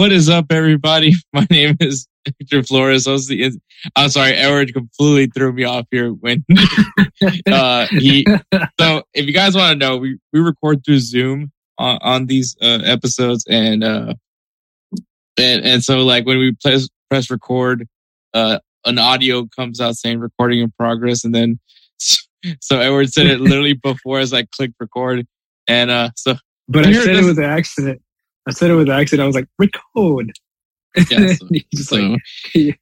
What is up, everybody? My name is Hector Flores. I was the, I'm sorry, Edward completely threw me off here when uh, he. So, if you guys want to know, we, we record through Zoom on, on these uh, episodes, and uh, and and so like when we press press record, uh, an audio comes out saying recording in progress, and then so Edward said it literally before as I clicked record, and uh, so But I said it was an accident. I said it with an accident. I was like, record. yeah, so, just so, like, yeah.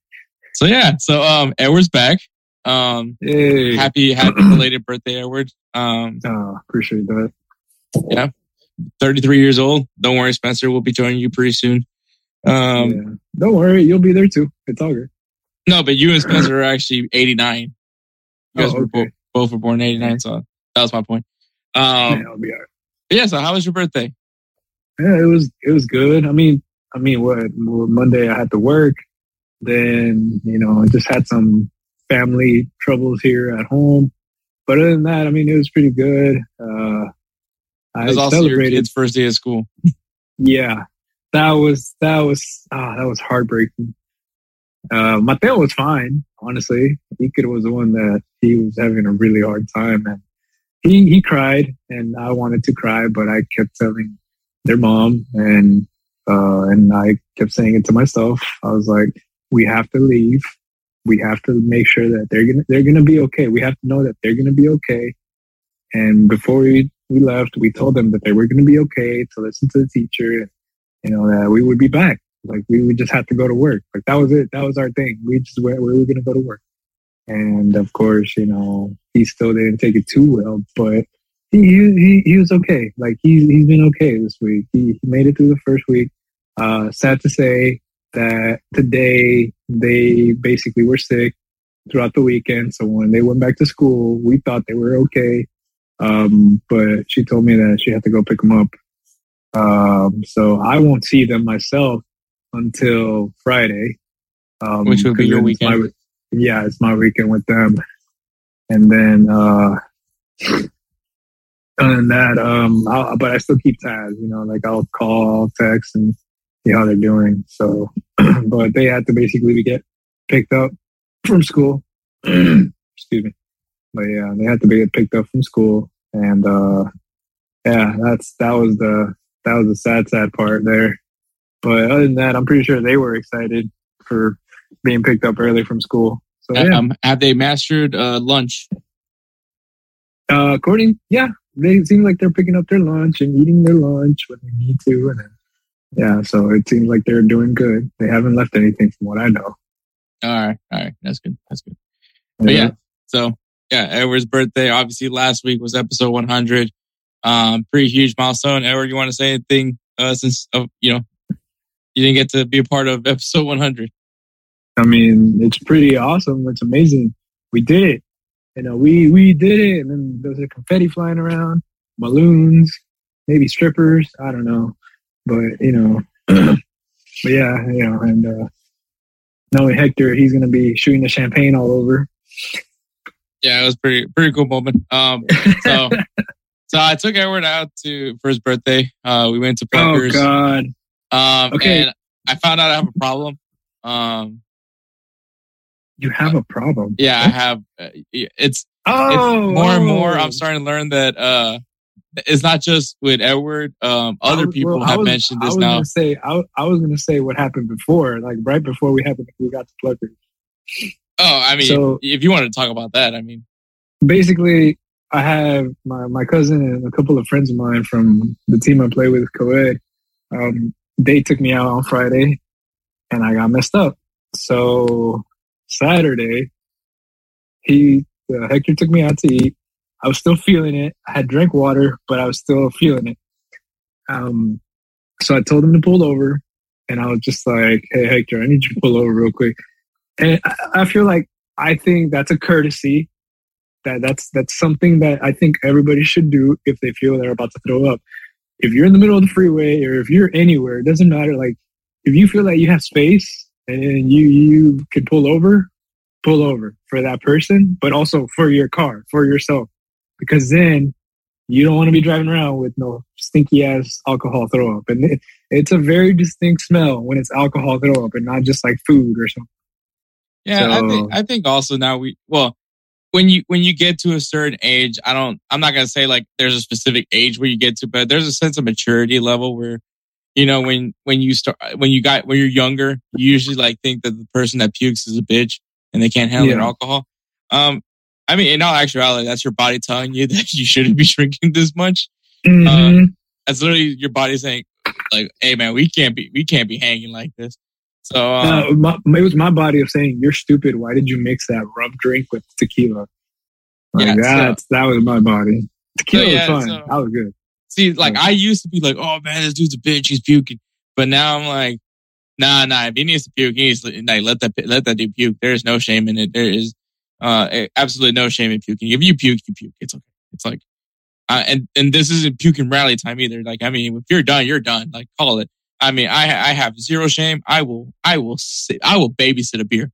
so yeah, so um, Edward's back. Um, hey. happy happy belated birthday, Edward. Um, Oh, appreciate that. Yeah, 33 years old. Don't worry, Spencer. We'll be joining you pretty soon. Um, yeah. Don't worry, you'll be there too. It's all good. no, but you and Spencer are actually 89. You guys Oh, were okay. both, both were born in 89, so that was my point. Um, yeah, I'll be all right. yeah, so how was your birthday? Yeah, it was it was good. I mean, I mean, what Monday I had to work. Then you know, I just had some family troubles here at home. But other than that, I mean, it was pretty good. Uh, I It was also your celebrated. kid's first day of school. Yeah, that was that was ah, that was heartbreaking. Uh, Mateo was fine, honestly. Could was the one that he was having a really hard time, and he he cried, and I wanted to cry, but I kept telling their mom, and uh, and I kept saying it to myself. I was like, we have to leave. We have to make sure that they're gonna they're gonna be okay. We have to know that they're gonna be okay. And before we we left, we told them that they were to be okay to listen to the teacher, you know that we would be back. Like we would just have to go to work. Like that was it. That was our thing. We just. We were to go to work. And of course, you know, he still didn't take it too well, but he he he was okay. Like he's he's been okay this week. He, he made it through the first week. Uh, sad to say that today they basically were sick throughout the weekend. So when they went back to school, we thought they were okay. Um, but she told me that she had to go pick them up. Um, so I won't see them myself until Friday. Um, Which will be your it's my- weekend. yeah, it's my weekend with them. And then, uh, other than that, um, I'll, but I still keep tabs, you know, like I'll call, text and see how they're doing. So, but they had to basically get picked up from school. Excuse me. But yeah, they had to be picked up from school. And, uh, yeah, that's, that was the, that was the sad, sad part there. But other than that, I'm pretty sure they were excited for being picked up early from school. So yeah, Um, have they mastered uh, lunch? uh, according, yeah, they seem like they're picking up their lunch and eating their lunch when they need to, and then, yeah, so it seems like they're doing good. They haven't left anything from what I know. All right, all right, that's good, that's good. But yeah, so yeah, Edward's birthday. Obviously, last week was episode 100. Um, pretty huge milestone. Edward, you want to say anything? Uh, since uh, you know you didn't get to be a part of episode 100. I mean, it's pretty awesome. It's amazing. We did it. You know, we we did it, and then there's a confetti flying around, balloons, maybe strippers. I don't know, but you know, but yeah, you know, and uh, knowing Hector, he's gonna be shooting the champagne all over. Yeah, it was pretty pretty cool moment. Um, so so I took Edward out to for his birthday. Uh, we went to oh God, Um, Okay. and I found out I have a problem. Um, You have a problem. Yeah, I have. Uh, it's Oh, it's more and more. oh. I'm starting to learn that uh, it's not just with Edward. Um, other was- people well, have was- mentioned I this was now. Say, I, I was going to say what happened before, like right before we happened, we got to Pluckers. Oh, I mean, So- if you want to talk about that, I mean, Basically, I have my, my cousin and a couple of friends of mine from the team I play with, co-ed. Um, they took me out on Friday and I got messed up. So Saturday, he, uh, Hector took me out to eat. I was still feeling it. I had drank water, but I was still feeling it. Um, so I told him to pull over, and I was just like, "Hey, Hector, I need you to pull over real quick." And I, I feel like I think that's a courtesy. That that's that's something that I think everybody should do if they feel they're about to throw up. If you're in the middle of the freeway or if you're anywhere, it doesn't matter. Like if you feel that you have space and you you can pull over, pull over for that person, but also for your car, for yourself, because then you don't want to be driving around with no stinky ass alcohol throw up. And it, it's a very distinct smell when it's alcohol throw up and not just like food or something. yeah, I think I think also now we well. When you when you get to a certain age, I don't. I'm not gonna say like there's a specific age where you get to, but there's a sense of maturity level where, you know, when when you start when you got when you're younger, you usually like think that the person that pukes is a bitch and they can't handle their alcohol. Um, I mean, in all actuality, that's your body telling you that you shouldn't be drinking this much. Mhm. That's literally your body saying, like, "Hey, man, we can't be we can't be hanging like this." So, Uh, my, it was my body of saying, "You're stupid. Why did you mix that rum drink with tequila?" Like Yeah, so- that's that was my body. Tequila So, yeah, was fine. so- that was good. See, like I used to be like, oh man, this dude's a bitch, he's puking. But now I'm like, nah, nah. If he needs to puke, he needs to like let that let that dude puke. There's no shame in it. There is uh absolutely no shame in puking. If you puke, you puke. It's okay. It's like, uh, and and this isn't puking rally time either. Like I mean, if you're done, you're done. Like call it. I mean, I I have zero shame. I will I will sit, I will babysit a beer.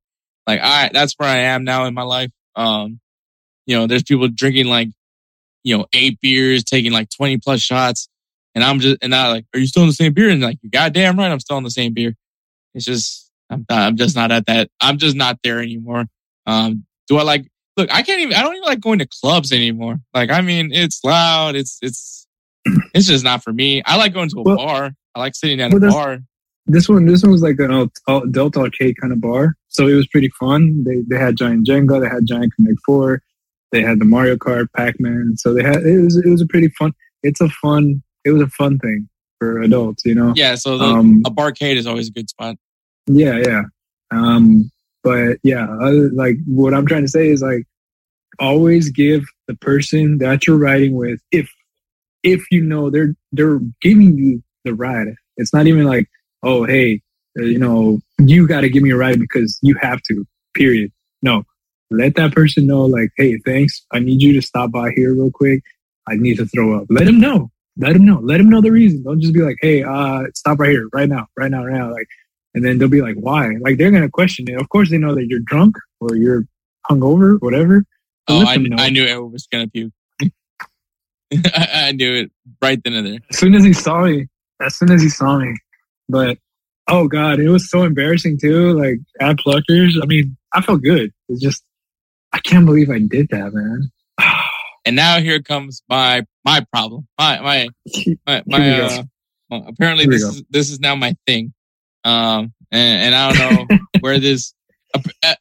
Like I that's where I am now in my life. Um, you know, there's people drinking like you know, eight beers, taking like 20 plus shots. And I'm just, and I like, are you still in the same beer? And like, you're goddamn right, I'm still in the same beer. It's just, I'm, I'm just not at that. I'm just not there anymore. Um, do I like, look, I can't even, I don't even like going to clubs anymore. Like, I mean, it's loud. It's, it's, it's just not for me. I like going to a Well- bar. I like sitting at well, a bar. This one, this one was like an adult arcade kind of bar, so it was pretty fun. They they had giant Jenga, they had giant Connect Four, they had the Mario Kart, Pac Man. So they had it was it was a pretty fun. It's a fun. It was a fun thing for adults, you know. Yeah. So the, Um, a barcade is always a good spot. Yeah, yeah. Um, but yeah, other, like what I'm trying to say is like always give the person that you're riding with if if you know they're they're giving you the ride. It's not even like, oh hey, uh, you know, you got to give me a ride because you have to. Period. No, let that person know like, hey, thanks. I need you to stop by here real quick. I need to throw up. Let him know. Let him know. Let him know the reason. Don't just be like, hey, uh, stop right here, right now, right now, right now. Like and then they'll be like, why? Like they're gonna question it. Of course, they know that you're drunk or you're hungover, whatever. Oh, I. I knew Edward was going to puke. I, I knew it right then and there. As soon as he saw me, as soon as he saw me, but oh god, it was so embarrassing too. Like at Pluckers, I mean, I felt good. It's just, I can't believe I did that, man. And now here comes my my problem. My my my, my Here we go. uh, well, apparently this is this is now my thing. Um and, and I don't know where this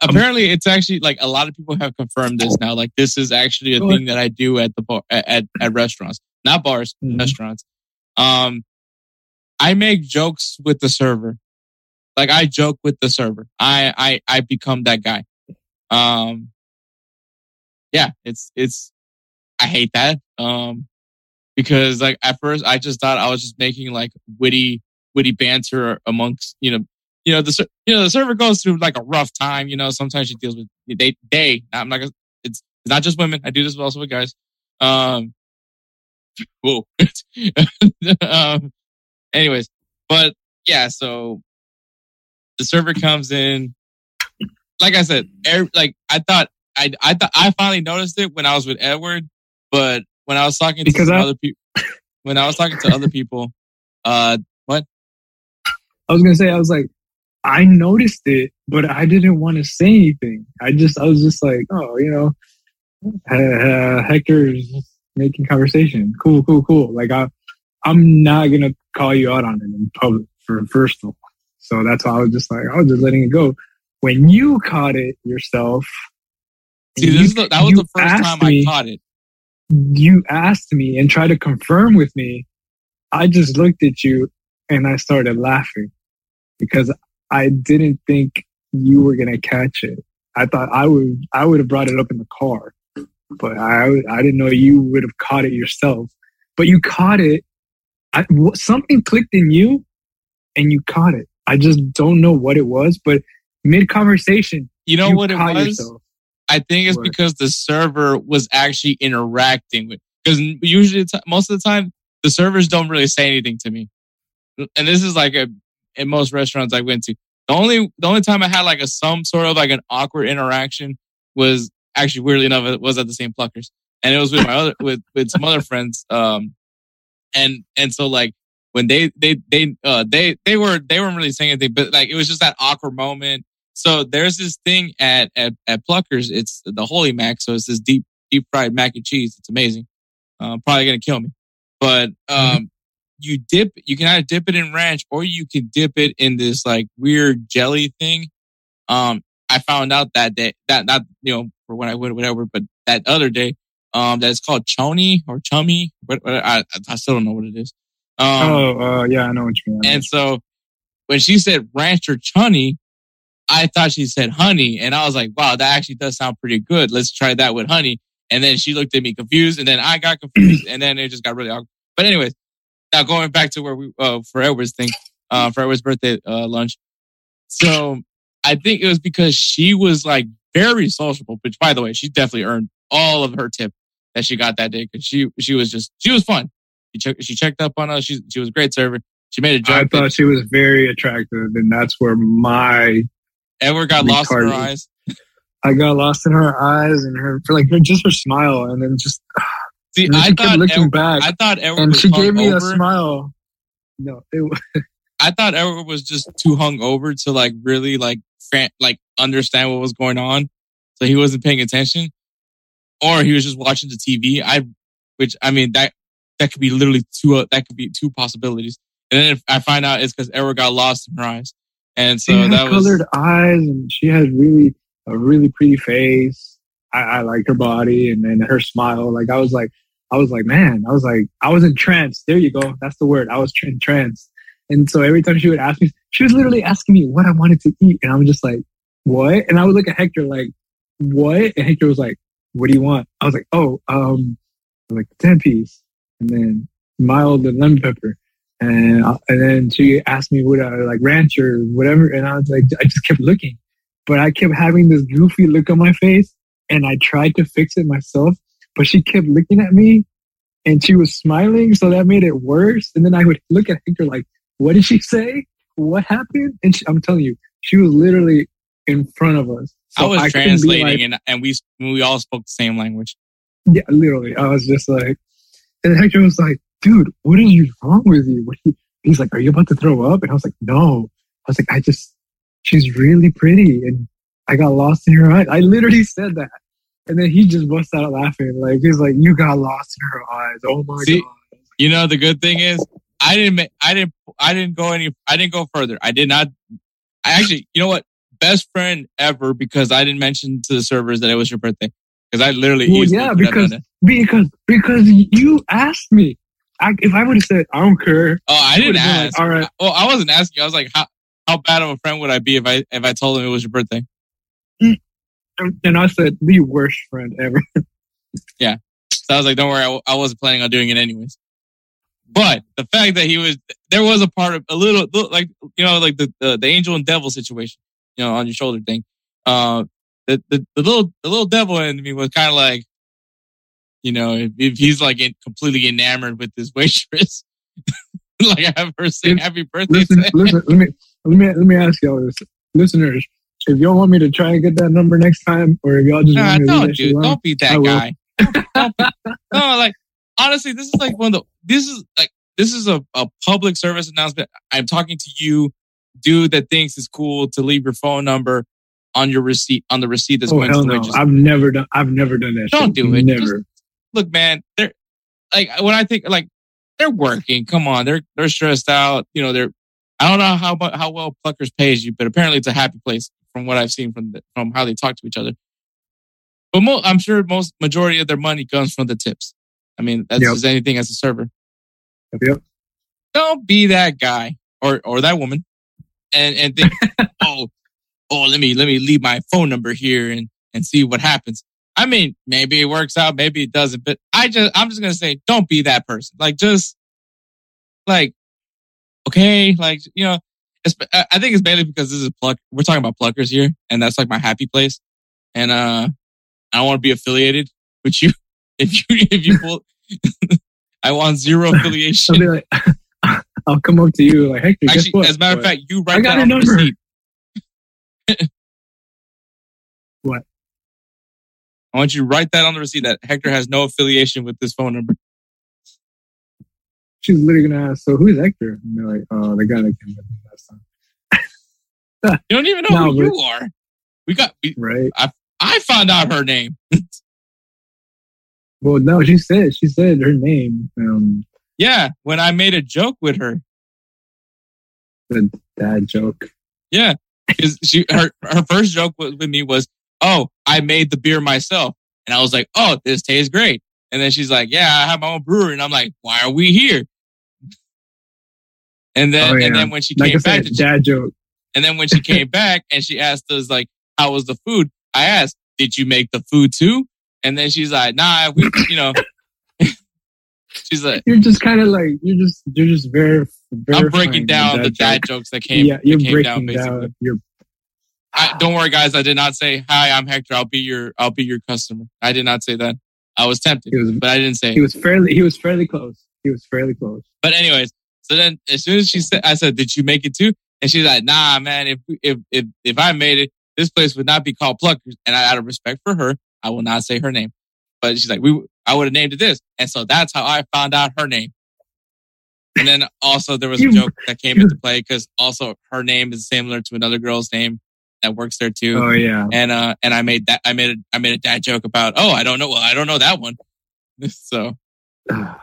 apparently it's actually like a lot of people have confirmed this now like this is actually a thing that I do at the bar at at, restaurants, not bars, Mhm. restaurants. Um I make jokes with the server. Like I joke with the server. I I I become that guy. Um yeah, it's it's I hate that. Um because like at first I just thought I was just making like witty witty banter amongst you know you know the you know the server goes through like a rough time you know sometimes she deals with they they I'm not it's it's not just women I do this also with guys um whoa um anyways but yeah so the server comes in like I said er, like I thought I I thought I finally noticed it when I was with Edward but when I was talking to Because some I- other people when I was talking to other people uh I was gonna say, I was like, I noticed it, but I didn't want to say anything. I just, I was just like, oh, you know, uh, Hector's making conversation. Cool, cool, cool. Like I, I'm not gonna call you out on it in public for first of all. So that's why I was just like, I was just letting it go. When you caught it yourself, See, and this you- is the, that was the first time me- I caught it. you asked me and tried to confirm with me, I just looked at you and I started laughing because I didn't think you were gonna catch it. I thought I would I would have brought it up in the car, but I I didn't know you would have caught it yourself. But you caught it. I, something clicked in you, and you caught it. I just don't know what it was, but mid conversation, You know you what it was? yourself. I think it's because the server was actually interacting with. Because usually, most of the time, the servers don't really say anything to me. And this is like a in most restaurants I went to. The only the only time I had like a some sort of like an awkward interaction was actually weirdly enough it was at the same Pluckers, and it was with my other with with some other friends. Um, and and so like when they they they uh they they were they weren't really saying anything, but like it was just that awkward moment. So there's this thing at at at Pluckers. It's the Holy Mac. So it's this deep deep fried mac and cheese. It's amazing. Uh, probably gonna kill me, but um, you dip. You can either dip it in ranch or you can dip it in this like weird jelly thing. Um, I found out that day that not you know for when I went whatever, but that other day, um, that it's called choni or chummy. What I I still don't know what it is. Um, oh, uh, yeah, I know what you mean. and so when she said ranch or chunny, I thought she said honey. And I was like, wow, that actually does sound pretty good. Let's try that with honey. And then she looked at me confused and then I got confused and then it just got really awkward. But anyways, now going back to where we, uh, for Edward's thing, uh, for Edward's birthday, uh, lunch. So I think it was because she was like very sociable, which by the way, she definitely earned all of her tip that she got that day because she, she was just, she was fun. She, checked she checked up on us. She, she was a great server. She made a joke. I thought she was very attractive, and that's where my Edward got lost in her eyes. I got lost in her eyes and her for like her, just her smile, and then just See, then I thought looking Edward, back, I thought Edward and was she gave me a smile. No, it, I thought Edward was just too hungover to like really like fan, like understand what was going on, so he wasn't paying attention, or he was just watching the TV. I, which I mean that that could be literally two. Uh, that could be two possibilities. And then if I find out it's because Edward got lost in her eyes, and so she that was colored eyes, and she has really a really pretty face. I, I liked her body, and then her smile. Like I was like, I was like, man, I was like, I was in trance. There you go, that's the word. I was in trance. And so every time she would ask me, she was literally asking me what I wanted to eat, and I was just like, what? And I would look at Hector like, what? And Hector was like, what do you want? I was like, oh, um, like ten piece, and then mild and lemon pepper. And uh, and then she asked me what I like ranch or whatever, and I was like, I just kept looking, but I kept having this goofy look on my face, and I tried to fix it myself, but she kept looking at me, and she was smiling, so that made it worse. And then I would look at Hector like, what did she say? What happened? And she, I'm telling you, she was literally in front of us. So I was couldn't translating, like- and and we we all spoke the same language. yeah, literally. I was just like, and Hector was like, dude, what is you wrong with you? You? He's like, are you about to throw up? And I was like, no. I was like, I just, she's really pretty. And I got lost in her eyes. I literally said that. And then he just bust out laughing. Like, he's like, you got lost in her eyes. Oh my See, God. You know, the good thing is I didn't, I didn't, I didn't go any, I didn't go further. I did not, I actually, you know what? Best friend ever because I didn't mention to the servers that it was your birthday. Because I literally, Well, yeah, could have done because- Because, because you asked me. I, if I would have said, I don't care. oh, I didn't would've like, ask. All right. well, I wasn't asking. I was like, how, how bad of a friend would I be if I, if I told him it was your birthday? And, and I said, the worst friend ever. Yeah. So I was like, don't worry, I wasn't planning on doing it anyways. But the fact that he was, there was a part of a little, little like, you know, like the, the, the angel and devil situation, you know, on your shoulder thing. Uh, the, the, the little, the little devil in me was kind of like, you know, if, if he's like in, completely enamored with this waitress, like I have her sing happy birthday. listen, listen, let me let me let me ask y'all this, listeners. If y'all want me to try and get that number next time, or if y'all just Nah, want to don't that shit do, alone, don't be that will. guy. Don't be- no, like honestly, this is like one of the. This is like this is a, a public service announcement. I'm talking to you. dude that thinks it's cool to leave your phone number on your receipt on the receipt that's Oh going to hell the no! I've never done. I've never done that. Don't shit. do it. Never. Look, man, they're like when I think like they're working. Come on, they're they're stressed out. You know, they're. I don't know how how well Pluckers pays you, but apparently it's a happy place from what I've seen from the, from how they talk to each other. But mo- I'm sure most majority of their money comes from the tips. I mean, that's Yep. anything as a server. Yep. Don't be that guy or or that woman, and and think, oh, oh, let me let me leave my phone number here and and see what happens. I mean, maybe it works out, maybe it doesn't, but I just I'm just gonna say, don't be that person. Like, just like, okay, like you know, it's, I I think it's mainly because this is pluck. We're talking about pluckers here, and that's like my happy place, and uh, I don't want to be affiliated with you. If you if you pull, I want zero affiliation. I'll like, I'll come up to you like Hector. Actually, what? as a matter of fact, you I write got that on a the receipt. What? I want you to write that on the receipt that Hector has no affiliation with this phone number. she's literally gonna ask, "So who's Hector?" And they're like, "Oh, the guy that came with me last time." You don't even know No, who you are. We got. We, Right? I found out her name. Well, no, she said she said her name. Um, Yeah, when I made a joke with her. the dad joke. Yeah, because she her her first joke with me was, "Oh, I made the beer myself," and I was like, "Oh, this tastes great." And then she's like, "Yeah, I have my own brewery," and I'm like, "Why are we here?" And then Oh, yeah. and then when she Like came back, to dad joke. And then when she came back and she asked us like, how was the food? I asked, did you make the food too? And then she's like, nah, we, you know, she's like, You're just kind of like you're just you're just very. I'm breaking down the dad jokes that came, yeah, you're that came breaking down basically. down. You're I, don't worry guys. I did not say, hi, I'm Hector. I'll be your, I'll be your customer. I did not say that. I was tempted, was but I didn't say he was fairly he was fairly close. He was fairly close. But anyways, so then as soon as she said, I said, did you make it too? And she's like, nah, man, if, if, if, if I made it, this place would not be called Pluckers. And I, out of respect for her, I will not say her name. But she's like, we, I would have named it this. And so that's how I found out her name. And then also there was a joke that came into play because also her name is similar to another girl's name that works there too. Oh yeah. And, uh, and I made that, I made a, I made a dad joke about, oh, I don't know. Well, I don't know that one. So yeah,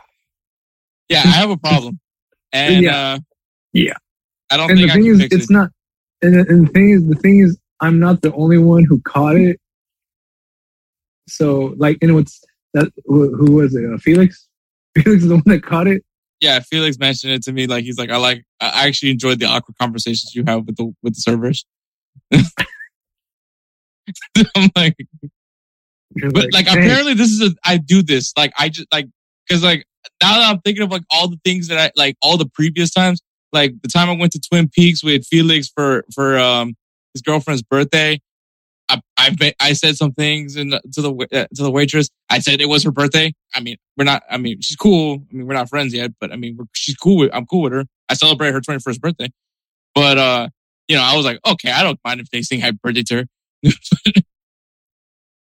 I have a problem. And, Yeah. uh, Yeah. I don't and the think I thing can is, fix it's it. not. And, the- and the thing is, the thing is, I'm not the only one who caught it. So, like, and what's that? Who, who was it? Uh, Felix. Felix is the one that caught it. yeah, Felix mentioned it to me. Like he's like, I like, I actually enjoyed the awkward conversations you have with the with the servers. I'm like, but like, "Hey, apparently this is a, I do this. Like I just like, cause like now that I'm thinking of like all the things that I like all the previous times, like the time I went to Twin Peaks with Felix for for um his girlfriend's birthday. I I, I said some things and to the uh, to the waitress. I said it was her birthday. I mean, we're not. I mean, she's cool. I mean, we're not friends yet, but I mean, we're, she's cool. With, I'm cool with her. I celebrate her 21st birthday. But uh, you know, I was like, okay, I don't mind if they sing happy birthday to her.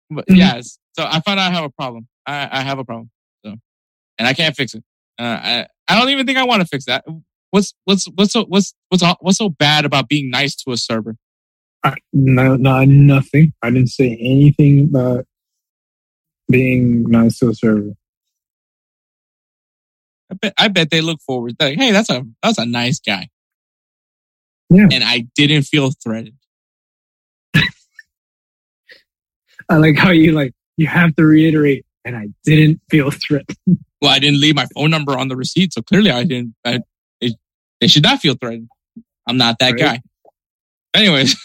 but Mhm. yes, so I found out I have a problem. I, I have a problem. So, and I can't fix it. Uh, I I don't even think I want to fix that. What's what's what's so what's what's what's so bad about being nice to a server? I, no, no, nothing. I didn't say anything about being nice to a server. I bet I bet they look forward. Like, hey, that's a that's a nice guy. Yeah. And I didn't feel threatened. I like how you like you have to reiterate, and I didn't feel threatened. Well, I didn't leave my phone number on the receipt, so clearly I didn't. I, they, they should not feel threatened. I'm not that Right. guy. Anyways,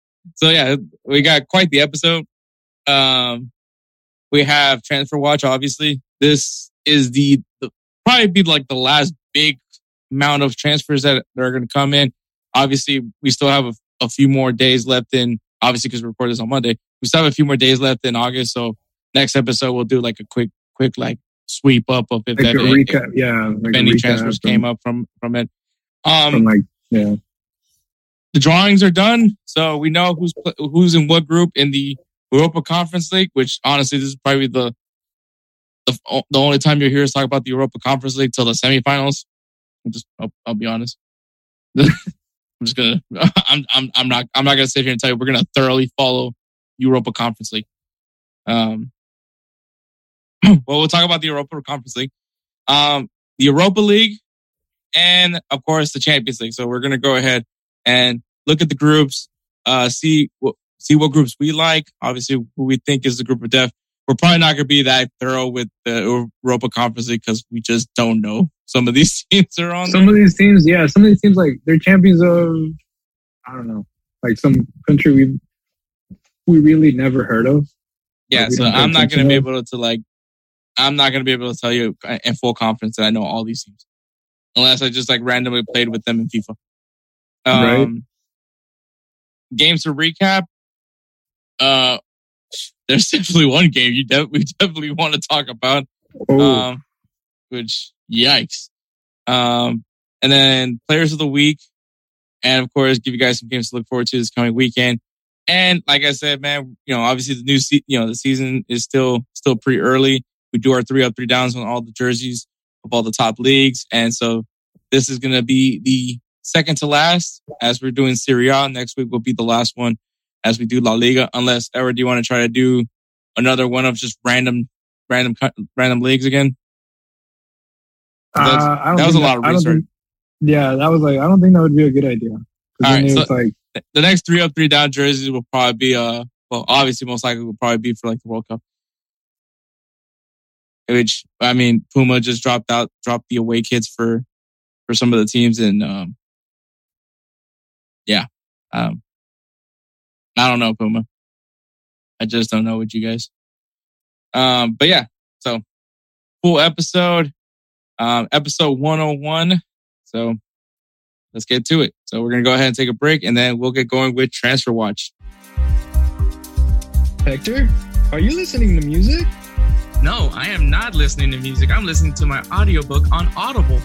so yeah, we got quite the episode. Um, we have transfer watch. Obviously, this is the, the probably be like the last big amount of transfers that, that are going to come in. Obviously, we still have a, a few more days left in. Obviously, because we record this on Monday, we still have a few more days left in August. So next episode, we'll do like a quick, quick like sweep up of if, Like that, recap, yeah. Like if any transfers from- came up from from it. Um, from like yeah. the drawings are done, so we know who's who's in what group in the Europa Conference League. Which honestly, this is probably the the, the only time you'll hear us talk about the Europa Conference League till the semifinals. I'll just I'll, I'll be honest, I'm just gonna. I'm. I'm. I'm not. I'm not gonna sit here and tell you we're gonna thoroughly follow Europa Conference League. Um. well, we'll talk about the Europa Conference League, um, the Europa League, and of course the Champions League. So we're gonna go ahead and look at the groups, uh, see what see what groups we like. Obviously, who we think is the group of death. We're probably not to be that thorough with the Europa Conference League because we just don't know some of these teams are on. Some there. of these teams, yeah, some of these teams like they're champions of, I don't know, like some country we we really never heard of. Yeah, so I'm not going to be able to like, I'm not going to be able to tell you in full confidence that I know all these teams, unless I just like randomly played with them in FIFA. Um, right. Games to recap. Uh, there's definitely one game you de- we definitely want to talk about. Oh. Um, which yikes. Um, and then players of the week, and of course, give you guys some games to look forward to this coming weekend. And like I said, man, you know, obviously the new, se- you know, the season is still still pretty early. We do our three up, three downs on all the jerseys of all the top leagues, and so this is going to be the second to last as we're doing Serie A. Next week will be the last one as we do La Liga, unless ever do you want to try to do another one of just random, random, random leagues again? Uh, that was a lot of research. Think, yeah, that was like I don't think that would be a good idea. All right, so like the next three up, three down jerseys will probably be uh well, obviously most likely will probably be for like the World Cup. Which I mean, Puma just dropped out, dropped the away kits for for some of the teams, and um, yeah, um, I don't know Puma. I just don't know what you guys. Um, but yeah, so full episode, um, episode 101. So let's get to it. So we're going to go ahead and take a break and then we'll get going with Transfer Watch. Hector, are you listening to music? No, I am not listening to music. I'm listening to my audiobook on Audible.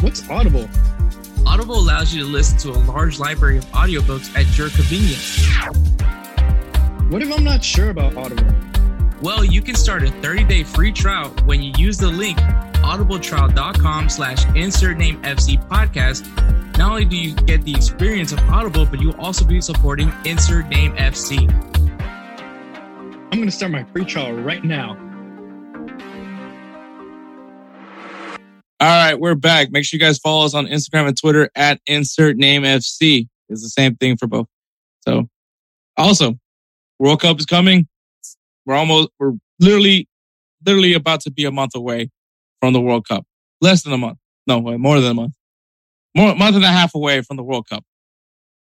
What's Audible? Audible allows you to listen to a large library of audiobooks at your convenience. What if I'm not sure about Audible? Well, you can start a 30-day free trial when you use the link audibletrial.com slash insert name FC podcast. Not only do you get the experience of Audible, but you'll also be supporting Insert Name FC. I'm going to start my free trial right now. All right, we're back. Make sure you guys follow us on Instagram and Twitter at Insert Name FC. It's the same thing for both. So, also, World Cup is coming. We're almost, we're literally, literally about to be a month away from the World Cup. Less than a month. No, more than a month. More, month and a half away from the World Cup.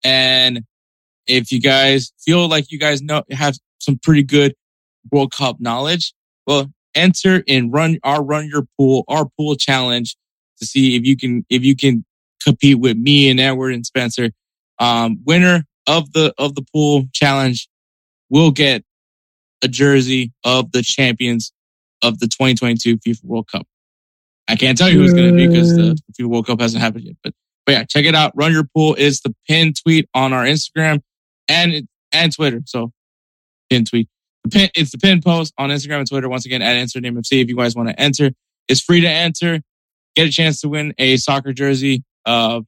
And if you guys feel like you guys know, have some pretty good World Cup knowledge, well, enter and run our run your pool, our pool challenge to see if you can, if you can compete with me and Edward and Spencer. Um, winner of the, of the pool challenge will get a jersey of the champions of the 2022 FIFA World Cup. I can't tell you who's going to be because the FIFA World Cup hasn't happened yet. But, but yeah, check it out. Run your pool is the pin tweet on our Instagram and and Twitter. So pin tweet. The pin, it's the pin post on Instagram and Twitter. Once again, at Insert Name FC. If you guys want to enter, it's free to enter. Get a chance to win a soccer jersey. Uh,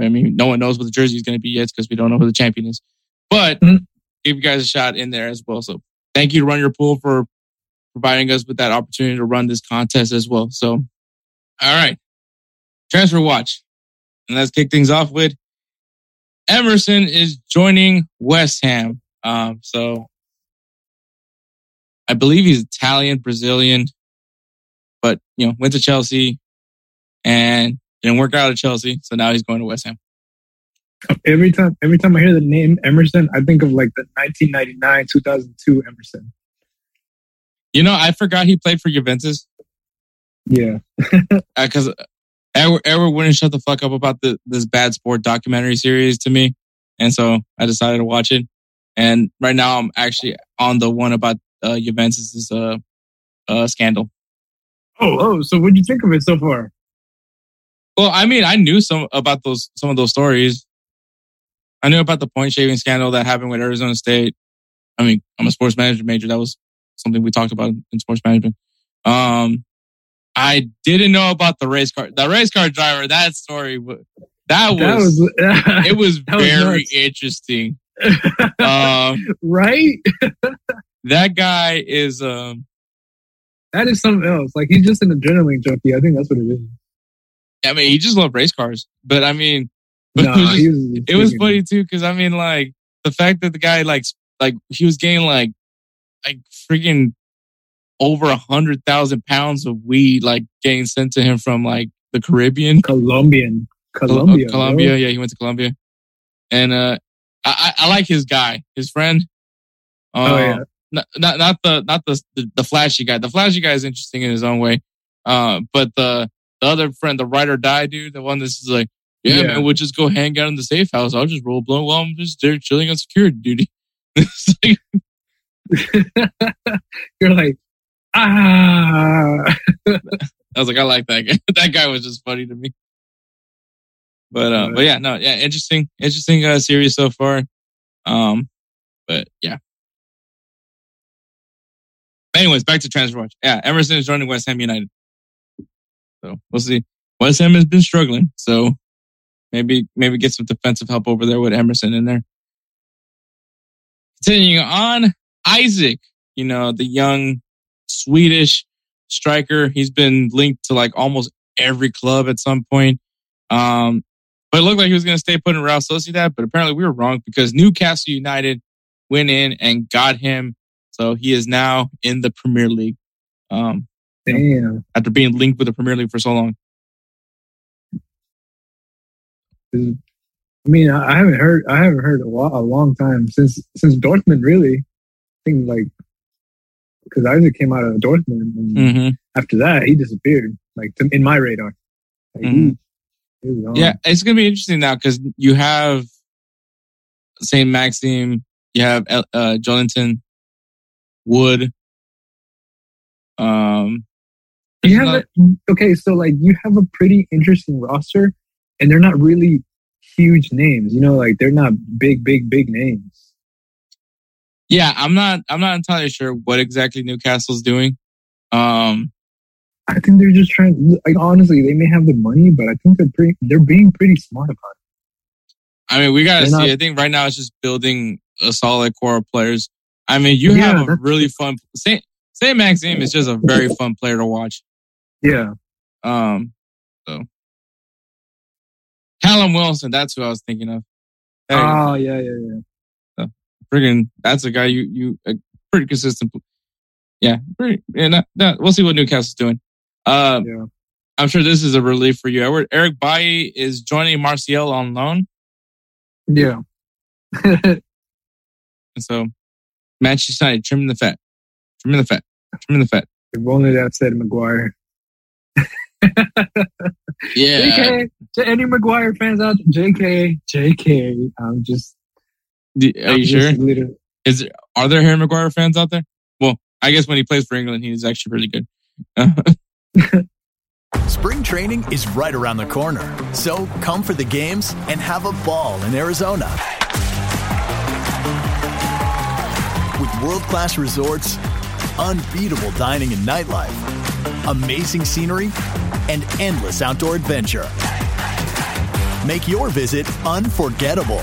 I mean, no one knows what the jersey is going to be yet because we don't know who the champion is. But mm-hmm give you guys a shot in there as well. So thank you to Run Your Pool for providing us with that opportunity to run this contest as well. So, all right. Transfer watch. And let's kick things off with Emerson is joining West Ham. Um, so I believe he's Italian, Brazilian, but you know, went to Chelsea and didn't work out at Chelsea. So now he's going to West Ham. Every time, every time I hear the name Emerson, I think of like the 1999, 2002 Emerson. You know, I forgot he played for Juventus. Yeah, because uh, Edward, Edward wouldn't shut the fuck up about the this bad sport documentary series to me, and so I decided to watch it. And right now, I'm actually on the one about uh, Juventus's uh, uh, scandal. Oh, oh! So, what do you think of it so far? Well, I mean, I knew some about those some of those stories. I knew about the point shaving scandal that happened with Arizona State. I mean, I'm a sports management major. That was something we talked about in sports management. Um, I didn't know about the race car, the race car driver. That story, that was, that was it was was very nuts. interesting. Um, right. that guy is um That is something else. Like he's just an adrenaline junkie. I think that's what it is. I mean he just loved race cars. But I mean but Nah, it was, just- was, it was funny too because I mean like the fact that the guy like like he was getting like like freaking over a hundred thousand pounds of weed like getting sent to him from like the Caribbean. Colombian. Colombia. uh, Colombia. bro. Yeah, he went to Colombia. And uh I, I I like his guy, his friend. Oh Uh, yeah. not, not not the not the, the the flashy guy. The flashy guy is interesting in his own way. Uh, but the the other friend, the ride or die dude, the one that's like, yeah, Yeah. man, we'll just go hang out in the safe house. I'll just roll a blunt while I'm just there chilling on security duty. It's like, You're like, ah. I was like, I like that guy. that guy was just funny to me. But uh, but yeah, no, yeah, interesting, interesting uh, series so far. Um, but yeah. Anyways, back to transfer watch. Yeah, Emerson is joining West Ham United. So we'll see. West Ham has been struggling, so maybe maybe get some defensive help over there with Emerson in there. Continuing on, Isak, you know the young Swedish striker. He's been linked to like almost every club at some point. Um, but it looked like he was going to stay put in Real Sociedad, but apparently we were wrong because Newcastle United went in and got him. So he is now in the Premier League. Um, Damn. after being linked with the Premier League for so long. I mean, I haven't heard. I haven't heard a, lot, a long time since since Dortmund. Really, think like because Isak came out of Dortmund, and Mm-hmm. after that he disappeared. Like to, in my radar. Like, he- Mhm. he was. Yeah, it's going to be interesting now because you have St. Maximin, you have uh, Joelinton, Wood. Um, You have another- a, okay, so like you have a pretty interesting roster, and they're not really huge names. You know, like they're not big, big, big names. Yeah, I'm not. I'm not entirely sure what exactly Newcastle's doing. Um, I think they're just trying. Like honestly, they may have the money, but I think they're pretty. They're being pretty smart about it. I mean, we got to They're see. not- I think right now it's just building a solid core of players. I mean, you Yeah, have a really fun. Saint Saint Maximin is just a very fun player to watch. Yeah, Um, so Callum Wilson, that's who I was thinking of. Oh yeah, yeah, yeah. Friggin', that's a guy you you pretty consistent. Yeah, pretty. Not, we'll see what Newcastle's doing. Uh, Yeah. I'm sure this is a relief for you, Edward. Eric Bailly is joining Marseille on loan, Yeah. and so Manchester United trimming the fat, trimming the fat, trimming the fat. if only that said Maguire. Yeah, JK, to any Maguire fans out JK, JK. I'm just. D- are I'm you sure? literally- Is there, are there Harry Maguire fans out there? Well, I guess when he plays for England, he's actually really good. Spring training is right around the corner. So come for the games and have a ball in Arizona. With world class resorts, unbeatable dining and nightlife, amazing scenery, and endless outdoor adventure. Make your visit unforgettable.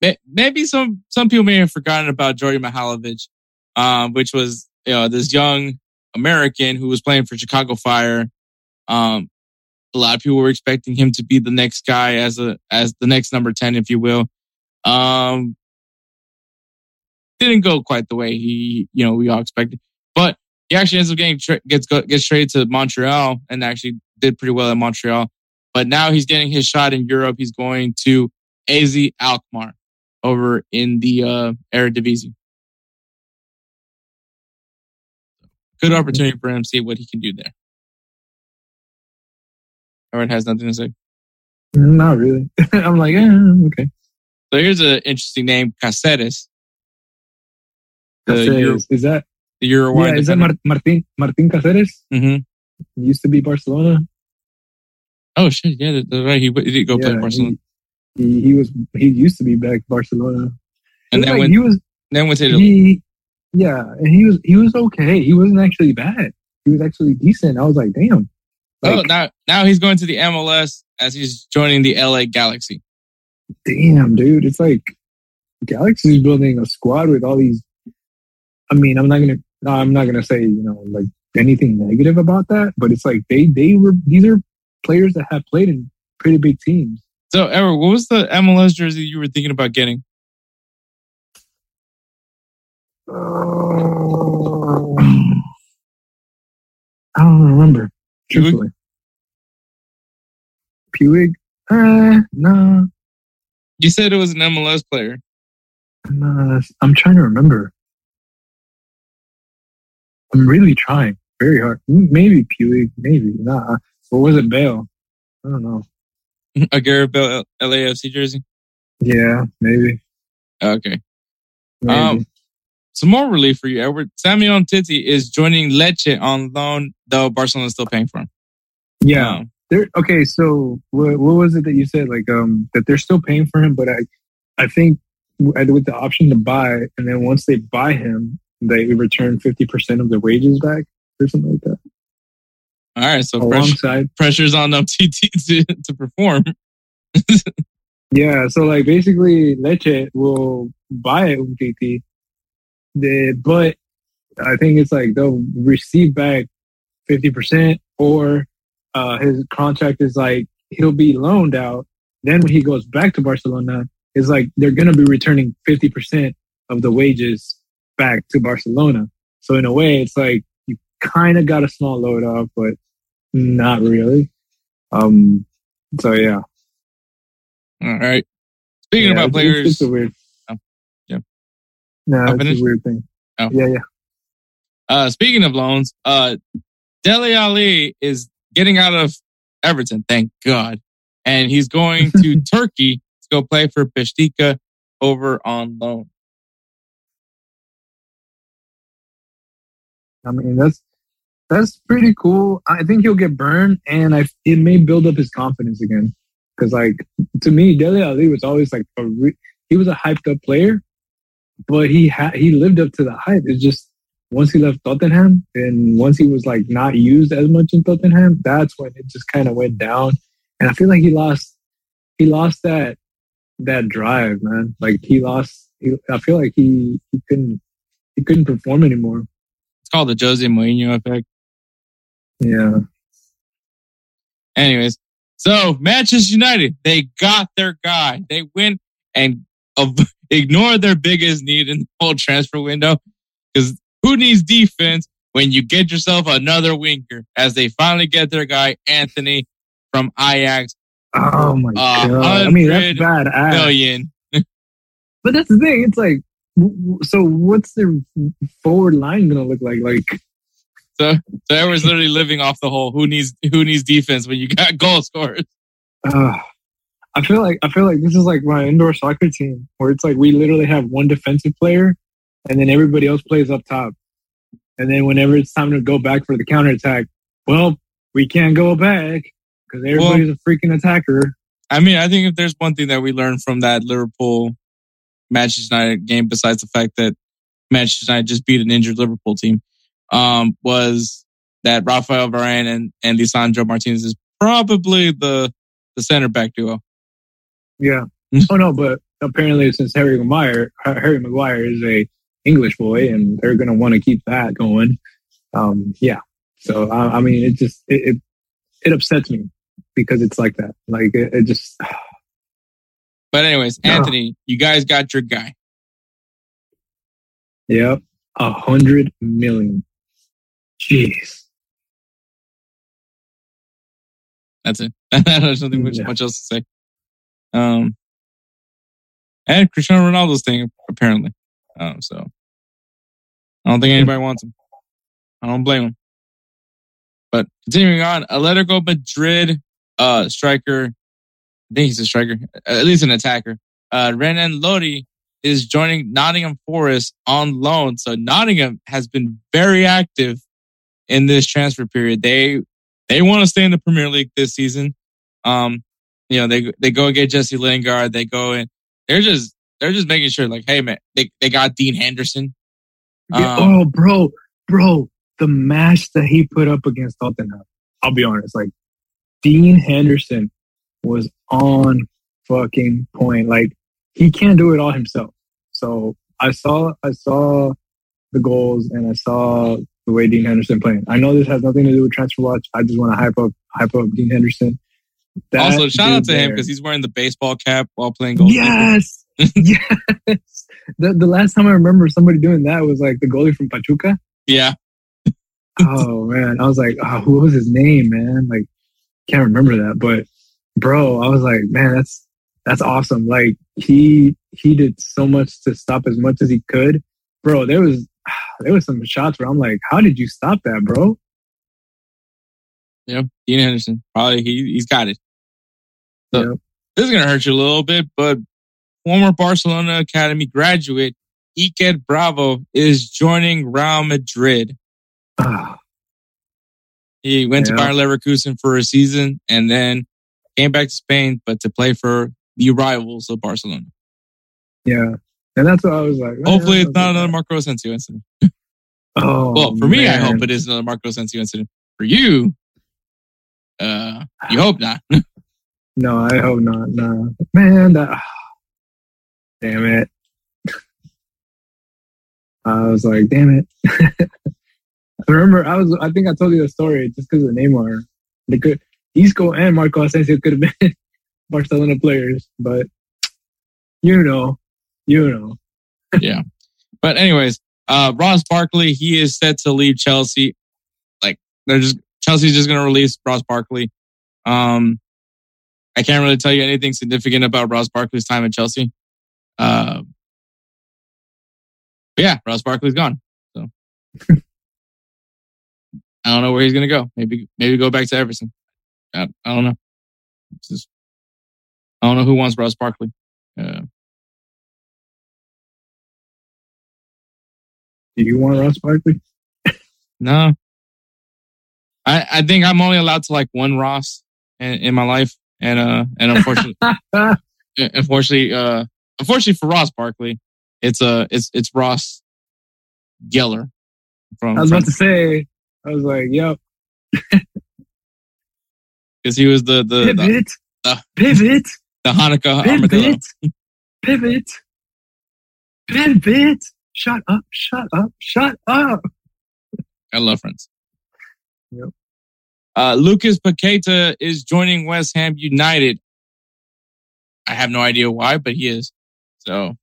maybe some some people may have forgotten about Jordy Mihailovic, um, which was you know this young American who was playing for Chicago Fire. Um, a lot of people were expecting him to be the next guy as a as the next number ten, if you will. Um, didn't go quite the way he you know we all expected, but he actually ends up getting tra- gets gets traded to Montreal and actually did pretty well at Montreal. But now he's getting his shot in Europe. He's going to AZ Alkmaar over in the uh, Eredivisie. Good opportunity for him to see what he can do there. Everyone has nothing to say. Not really. I'm like, eh, okay. So here's an interesting name, Caceres. Caceres. Euro- is that The Uruguay. yeah? Is that Mar- Martin Martin Caceres? hmm used to be Barcelona. Oh shit! Yeah, that's right. He, he did go play Yeah, Barcelona, He, he, was he used to be back Barcelona. and then like went he was then went to Italy. he yeah, and he was he was okay. He wasn't actually bad. He was actually decent. I was like, damn. oh, now now he's going to the MLS as he's joining the LA Galaxy. damn, dude. It's like Galaxy's building a squad with all these. I mean, I'm not gonna. I'm not gonna say you know like anything negative about that, but it's like they they were these are players that have played in pretty big teams. So, Edward, what was the MLS jersey you were thinking about getting? Oh, I don't remember. Truthfully, Puig. Uh, no, You said it was an MLS player. no. I'm trying to remember. I'm really trying very hard. Maybe Puig. Maybe nah. Or was it Bale? I don't know. A Gareth Bale LAFC jersey. Yeah, maybe. Okay. maybe. Um, Some more relief for you, Edward. Samuel Umtiti is joining Lecce on loan, though Barcelona is still paying for him. yeah. Um, There, okay, so what, what was it that you said? Like, um, that they're still paying for him, but I, I think with the option to buy, and then once they buy him, they return fifty percent of the wages back or something like that. All right. So pressure, pressure's on them to, to perform. yeah. So like, basically, Lecce will buy Umtiti, the but I think it's like they'll receive back fifty percent, or uh, his contract is like he'll be loaned out. Then when he goes back to Barcelona, it's like they're gonna be returning fifty percent of the wages back to Barcelona. So in a way, it's like you kind of got a small load off, but not really. Um. So yeah. All right. Speaking Yeah, about it's- players, it's, a weird. Oh, yeah. No, it's a weird thing. Oh. Yeah, yeah. uh, speaking of loans, uh, Dele Alli is getting out of Everton, thank God. And he's going to Turkey to go play for Beşiktaş over on loan. I mean, that's that's pretty cool. I think he'll get burned, and I it may build up his confidence again. Because, like, to me, Dele Alli was always like a re- he was a hyped up player, but he had he lived up to the hype. It's just once he left Tottenham, and once he was like not used as much in Tottenham, that's when it just kind of went down. And I feel like he lost he lost that that drive, man. Like he lost. He, I feel like he he couldn't he couldn't perform anymore. It's called the Jose Mourinho effect. Yeah. Anyways, so Manchester United, they got their guy. They went and uh, ignored their biggest need in the whole transfer window because who needs defense when you get yourself another winker? As they finally get their guy Antony from Ajax, Oh my A god! I mean, that's bad. million. But that's the thing. It's like, so what's their forward line gonna look like? Like, So so everyone's literally living off the whole who needs who needs defense when you got goal scorers. uh, I feel like I feel like this is like my indoor soccer team, where it's like we literally have one defensive player, and then everybody else plays up top. And then whenever it's time to go back for the counterattack, well, we can't go back because everybody's a freaking attacker. I mean, I think if there's one thing that we learned from that Liverpool Manchester United game, besides the fact that Manchester United just beat an injured Liverpool team, um, was that Rafael Varane and, and Lisandro Martinez is probably the the center back duo. Yeah. oh no, but apparently since Harry Maguire, Harry Maguire is a English boy, and they're gonna want to keep that going. Um, yeah. So I, I mean, it just it, it it upsets me because it's like that. Like it, it just But anyways, No. Antony, you guys got your guy. yep, a hundred million. Jeez. That's it. There's nothing much, Yeah. much else to say. Um, and Cristiano Ronaldo's thing apparently. Um, so I don't think anybody wants him. I don't blame him. But continuing on, Atletico Madrid uh striker, I think he's a striker, at least an attacker. uh, Renan Lodi is joining Nottingham Forest on loan. So Nottingham has been very active in this transfer period. They they want to stay in the Premier League this season. Um, you know, they they go get Jesse Lingard. They go and they're just they're just making sure, like, hey man, they they got Dean Henderson. Yeah, Um, oh, bro, bro, the match that he put up against Tottenham. I'll be honest, like Dean Henderson was on fucking point. Like he can't do it all himself. So I saw, I saw the goals and I saw the way Dean Henderson playing. I know this has nothing to do with transfer watch. I just want to hype up, hype up Dean Henderson. That also, shout out to him because he's wearing the baseball cap while playing goalkeeper. Yes, yes. The, the last time I remember somebody doing that was like the goalie from Pachuca. Yeah, oh man, I was like, oh, who was his name, man? Like, can't remember that, but bro, I was like, man, that's that's awesome. Like he he did so much to stop as much as he could, bro. There was there was some shots where I'm like, how did you stop that, bro? yeah. Dean Henderson probably he he's got it. So. This is gonna hurt you a little bit, but former Barcelona Academy graduate Iker Bravo is joining Real Madrid. Ah, He went Yeah. to Bayer Leverkusen for a season and then came back to Spain, but to play for the rivals of Barcelona. yeah, and that's what I was like. Hopefully, it's not another Marco Asensio incident. Oh, Well, for me, I hope it is another Marco Asensio incident. For you, uh, you hope not. No, I hope not. No, man, that. Damn it. I was like, damn it. I remember, I was. I think I told you the story just because of Neymar. They could Isco and Marco Asensio could have been Barcelona players, but you know, you know. Yeah. But anyways, uh, Ross Barkley, he is set to leave Chelsea. Like they're just Chelsea's just to release Ross Barkley. Um, I can't really tell you anything significant about Ross Barkley's time at Chelsea. Uh, yeah, Ross Barkley's gone. So I don't know where he's to go. Maybe maybe go back to Everton. I, I don't know. Just, I don't know who wants Ross Barkley. Uh, Do you want Ross Barkley? No. I I think I'm only allowed to like one Ross in, in my life. And uh and unfortunately unfortunately uh unfortunately for Ross Barkley, it's uh it's it's Ross Geller from I was about to say. I was like, yep, because he was the the, the, pivot, uh, pivot, the Hanukkah armadillo. pivot, pivot, pivot. Shut up, shut up, shut up. I love friends. Yep. Uh, Lucas Paqueta is joining West Ham United. I have no idea why, but he is. So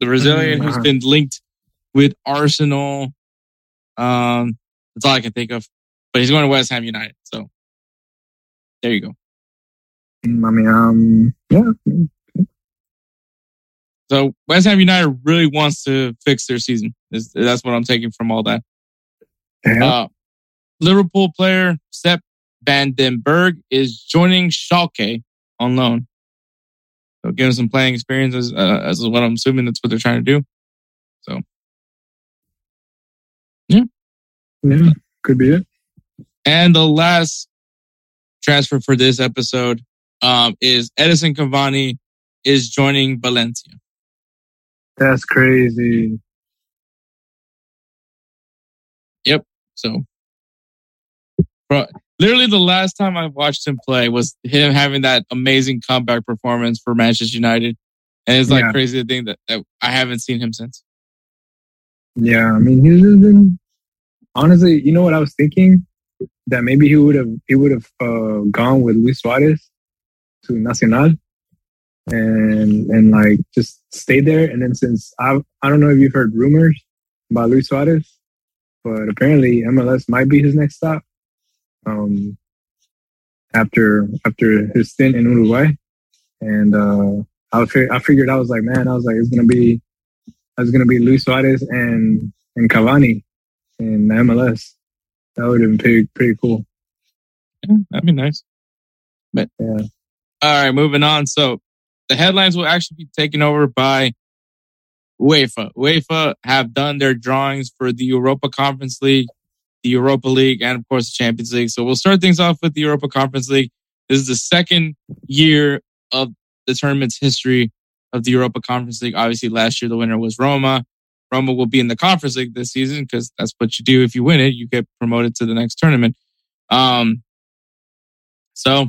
the Brazilian Mm, who's been linked with Arsenal. Um, that's all I can think of. But he's going to West Ham United. So there you go. Mm, I mean, um, yeah, So West Ham United really wants to fix their season. Is- That's what I'm taking from all that. Uh, Liverpool player Sepp Van den Berg is joining Schalke on loan. So give him some playing experience as, uh, as what I'm assuming that's what they're trying to do. So, yeah. Yeah, could be it. And the last transfer for this episode um, is Edinson Cavani is joining Valencia. That's crazy. Yep. So, bro, literally the last time I watched him play was him having that amazing comeback performance for Manchester United. And it's like Yeah. crazy to think that, that I haven't seen him since. Yeah, I mean, he's just been honestly. You know what I was thinking? That maybe he would have he would have uh, gone with Luis Suarez to Nacional, and and like just stay there. And then since I I don't know if you've heard rumors about Luis Suarez, but apparently MLS might be his next stop. Um, after after his stint in Uruguay, and uh, I fig- I figured I was like, man, I was like, it's gonna be it's gonna be Luis Suarez and and Cavani in MLS. That would have been pretty pretty cool. Yeah, that'd be nice. But Yeah. all right, moving on. So the headlines will actually be taken over by UEFA. UEFA have done their drawings for the Europa Conference League, the Europa League, and of course the Champions League. So we'll start things off with the Europa Conference League. This is the second year of the tournament's history of the Europa Conference League. Obviously, last year the winner was Roma. Roma will be in the Conference League this season because that's what you do if you win it. You get promoted to the next tournament. Um, so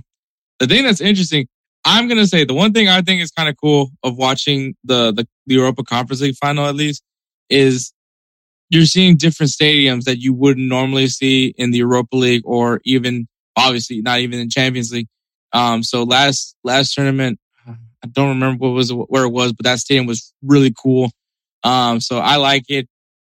the thing that's interesting, I'm gonna say the one thing I think is kind of cool of watching the, the the Europa Conference League final at least is you're seeing different stadiums that you wouldn't normally see in the Europa League or even obviously not even in Champions League. Um, so last last tournament, I don't remember what was where it was, but that stadium was really cool. Um, so I like it.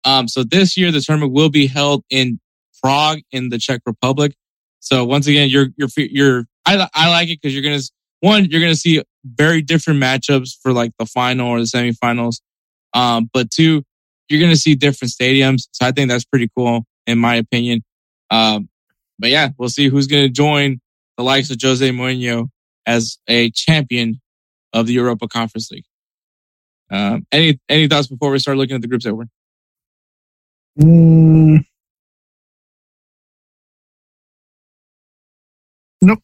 Um, so this year the tournament will be held in Prague in the Czech Republic. So once again, you're you're you're I I like it because you're gonna one you're gonna see very different matchups for like the final or the semifinals. Um, but two, you're gonna see different stadiums. So I think that's pretty cool in my opinion. Um, but yeah, we'll see who's gonna join the likes of Jose Mourinho as a champion of the Europa Conference League. Um, any any thoughts before we start looking at the groups, Edward? Mm. Nope.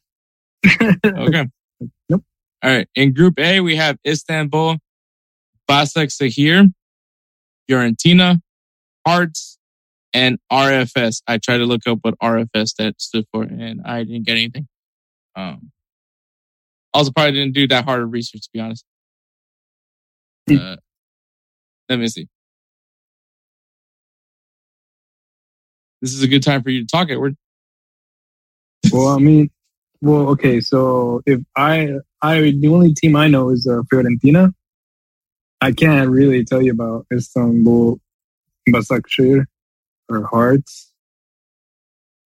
okay. All right. In Group A, we have Istanbul, Başakşehir, Fiorentina, Hearts, and RFS. I tried to look up what RFS that stood for, and I didn't get anything. Um, also, probably didn't do that hard of research, to be honest. Uh, let me see. This is a good time for you to talk, Edward. well, I mean, well, okay. So if I, I the only team I know is uh, Fiorentina. I can't really tell you about Istanbul, Başakşehir, or Hearts.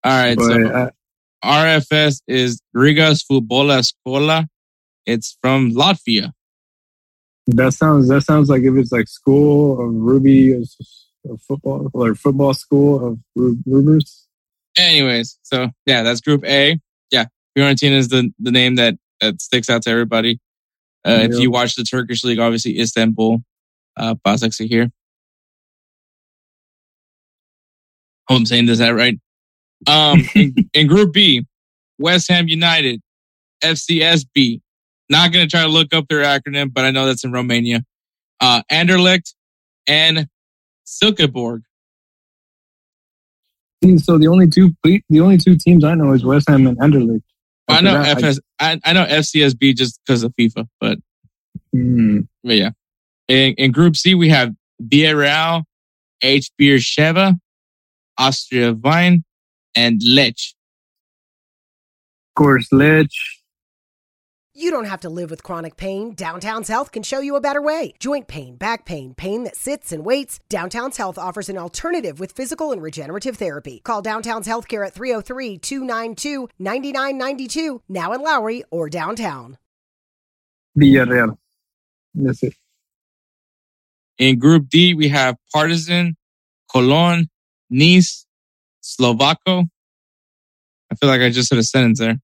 All right. But so uh, RFS is Rigas Futbola Escola. It's from Latvia. that sounds that sounds like if it's like school of Ruby of football or football school of Ru- Rubers. Anyways, so yeah, that's Group A. Yeah, Fiorentina is the the name that that sticks out to everybody. Uh, If you watch the Turkish league, obviously Istanbul, uh, Başakşehir. Hope I'm saying this that right. Um, in, in Group B, West Ham United, FCSB. Not gonna try to look up their acronym, but I know that's in Romania. Uh, Anderlecht and Silkeborg. So the only two the only two teams I know is West Ham and Anderlecht. I know that, FS. I, I know FCSB just because of FIFA, but Hmm. But yeah. In, in Group C, we have Villarreal, H. Sheva, Austria Vine, and Lech. of course, Lech. You don't have to live with chronic pain. Downtown's Health can show you a better way. Joint pain, back pain, pain that sits and waits. Downtown's Health offers an alternative with physical and regenerative therapy. Call Downtown's Healthcare at 303 292 9992, now in Lowry or downtown. Villarreal. That's it. In Group D, we have Partizan, Cologne, Nice, Slovacko. I feel like I just said a sentence there.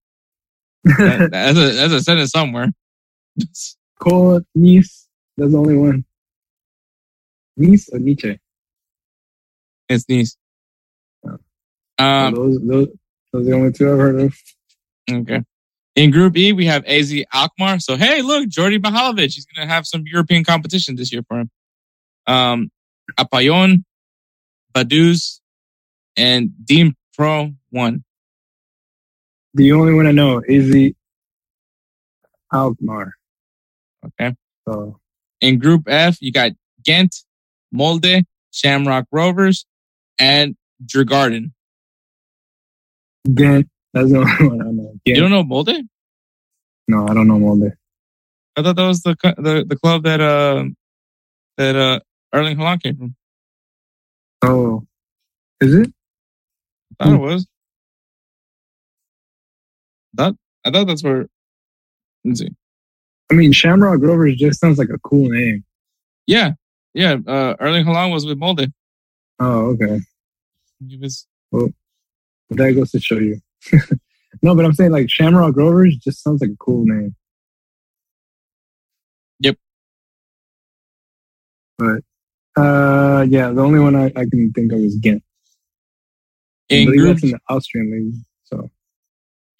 That- that's, a, that's a sentence somewhere. Cole Nice. That's the only one. Nice or Nietzsche? It's Nice. Um, those, those, those are the only two I've heard of. Okay. In Group E, we have AZ Alkmaar. So, hey, look, Jordi Mihailovic. He's going to have some European competition this year for him. Um, Apollon, Vaduz, and Dean Pro 1. The only one I know is the Alkmaar. Okay. So In Group F, you got Ghent, Molde, Shamrock Rovers, and Djurgården. Ghent. That's the only one I know. Ghent. You don't know Molde? no, I don't know Molde. I thought that was the the, the club that uh that uh Erling Haaland came from. Oh, is it? I thought it was. That I thought that's where. Let's see. I mean, Shamrock Rovers just sounds like a cool name. Yeah, yeah. Uh, Erling Haaland was with Molde. Oh, okay. He was. But that goes to show you. no, but I'm saying like Shamrock Rovers just sounds like a cool name. Yep. But uh, yeah, the only one I, I can think of is Ghent. I In believe group that's in the Austrian league.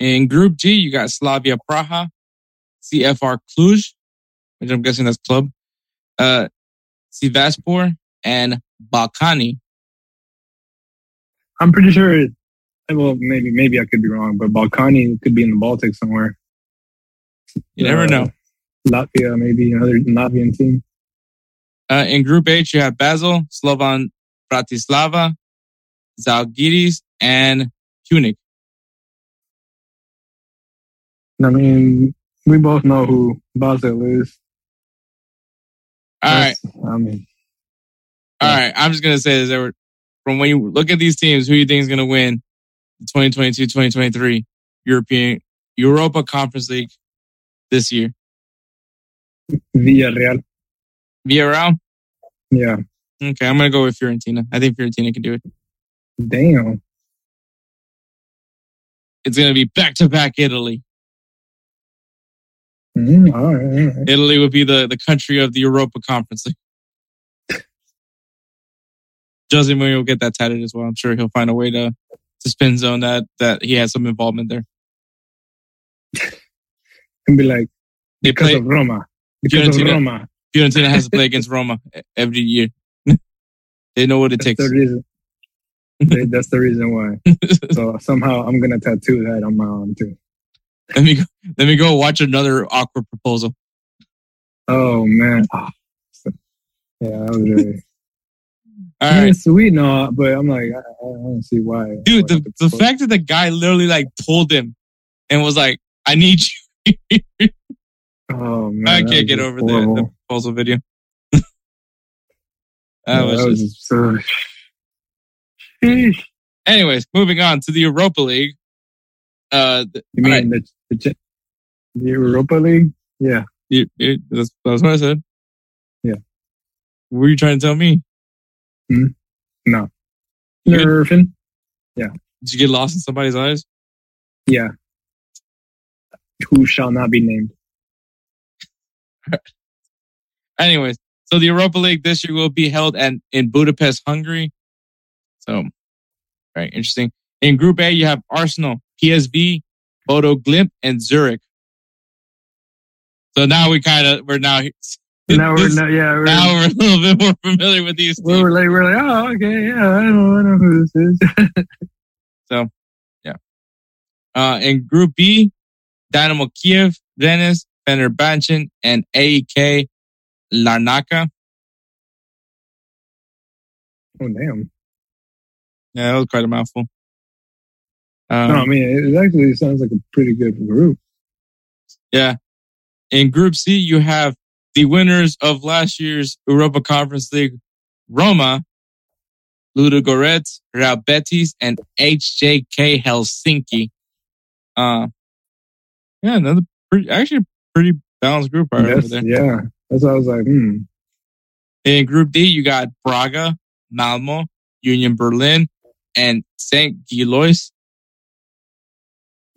In Group G, you got Slavia Praha, CFR Cluj, which I'm guessing that's club, uh, Sivaspor, and Ballkani. I'm pretty sure. It, well, maybe maybe I could be wrong, but Ballkani could be in the Baltic somewhere. You never Uh, know. Latvia, maybe another Latvian team. Uh, in Group H, you have Basel, Slovan Bratislava, Zalgiris, and Pyunik. I mean, we both know who Basel is. All right. I mean, All right. I'm just going to say this, Edward. From when you look at these teams, who you think is going to win the 2022 2023 European Europa Conference League this year? Villarreal. Villarreal? Yeah. Okay. I'm going to go with Fiorentina. I think Fiorentina can do it. Damn. It's going to be back to back Italy. Mm, all right, all right. Italy would be the, the country of the Europa Conference. Jose Mourinho will get that tatted as well. I'm sure he'll find a way to, to spin zone that, that he has some involvement there. And be like, They because play, of Roma. Because of Fiorentina. Roma. Fiorentina has to play against Roma every year. they know what it That's takes. the reason. They- That's the reason why. So somehow I'm gonna tattoo that on my arm too. Let me go, let me go watch another awkward proposal. Oh man. Ah. Yeah, that was really. All I mean, right, It's sweet, no, but I'm like, I, I don't see why. dude. why The, the fact that the guy literally like pulled him and was like, "I need you." Oh man, I can't get over the, horrible. the proposal video. Yeah, that was that was just- just Anyways, moving on to the Europa League. Uh, You mean the, the the Europa League? Yeah. you, you, that's, that's what I said. Yeah. What were you trying to tell me? No. You good? Nerfing? Did you get lost in somebody's eyes? Yeah. Who shall not be named? Anyways, so the Europa League this year will be held at, in Budapest, Hungary. So, very interesting. In Group A, you have Arsenal, PSV, Bodo Glimt, and Zurich. So now we kind of we're now now we're yeah, we're, now we're a little bit more familiar with these. we're, like we're like oh okay yeah I know I know who this is. So Uh, in Group B, Dynamo Kiev, Rennes, Fenerbahce, and AEK Larnaca. oh damn! Yeah, that was quite a mouthful. Um, no, I mean it actually sounds like a pretty good group. Yeah. In Group C, you have the winners of last year's Europa Conference League, Roma, Ludogorets, Real Betis, and HJK Helsinki. Uh, yeah, another pretty, actually pretty balanced group right over there. yeah, that's what I was like, hmm. In Group D, you got Braga, Malmo, Union Berlin, and St. Gilois.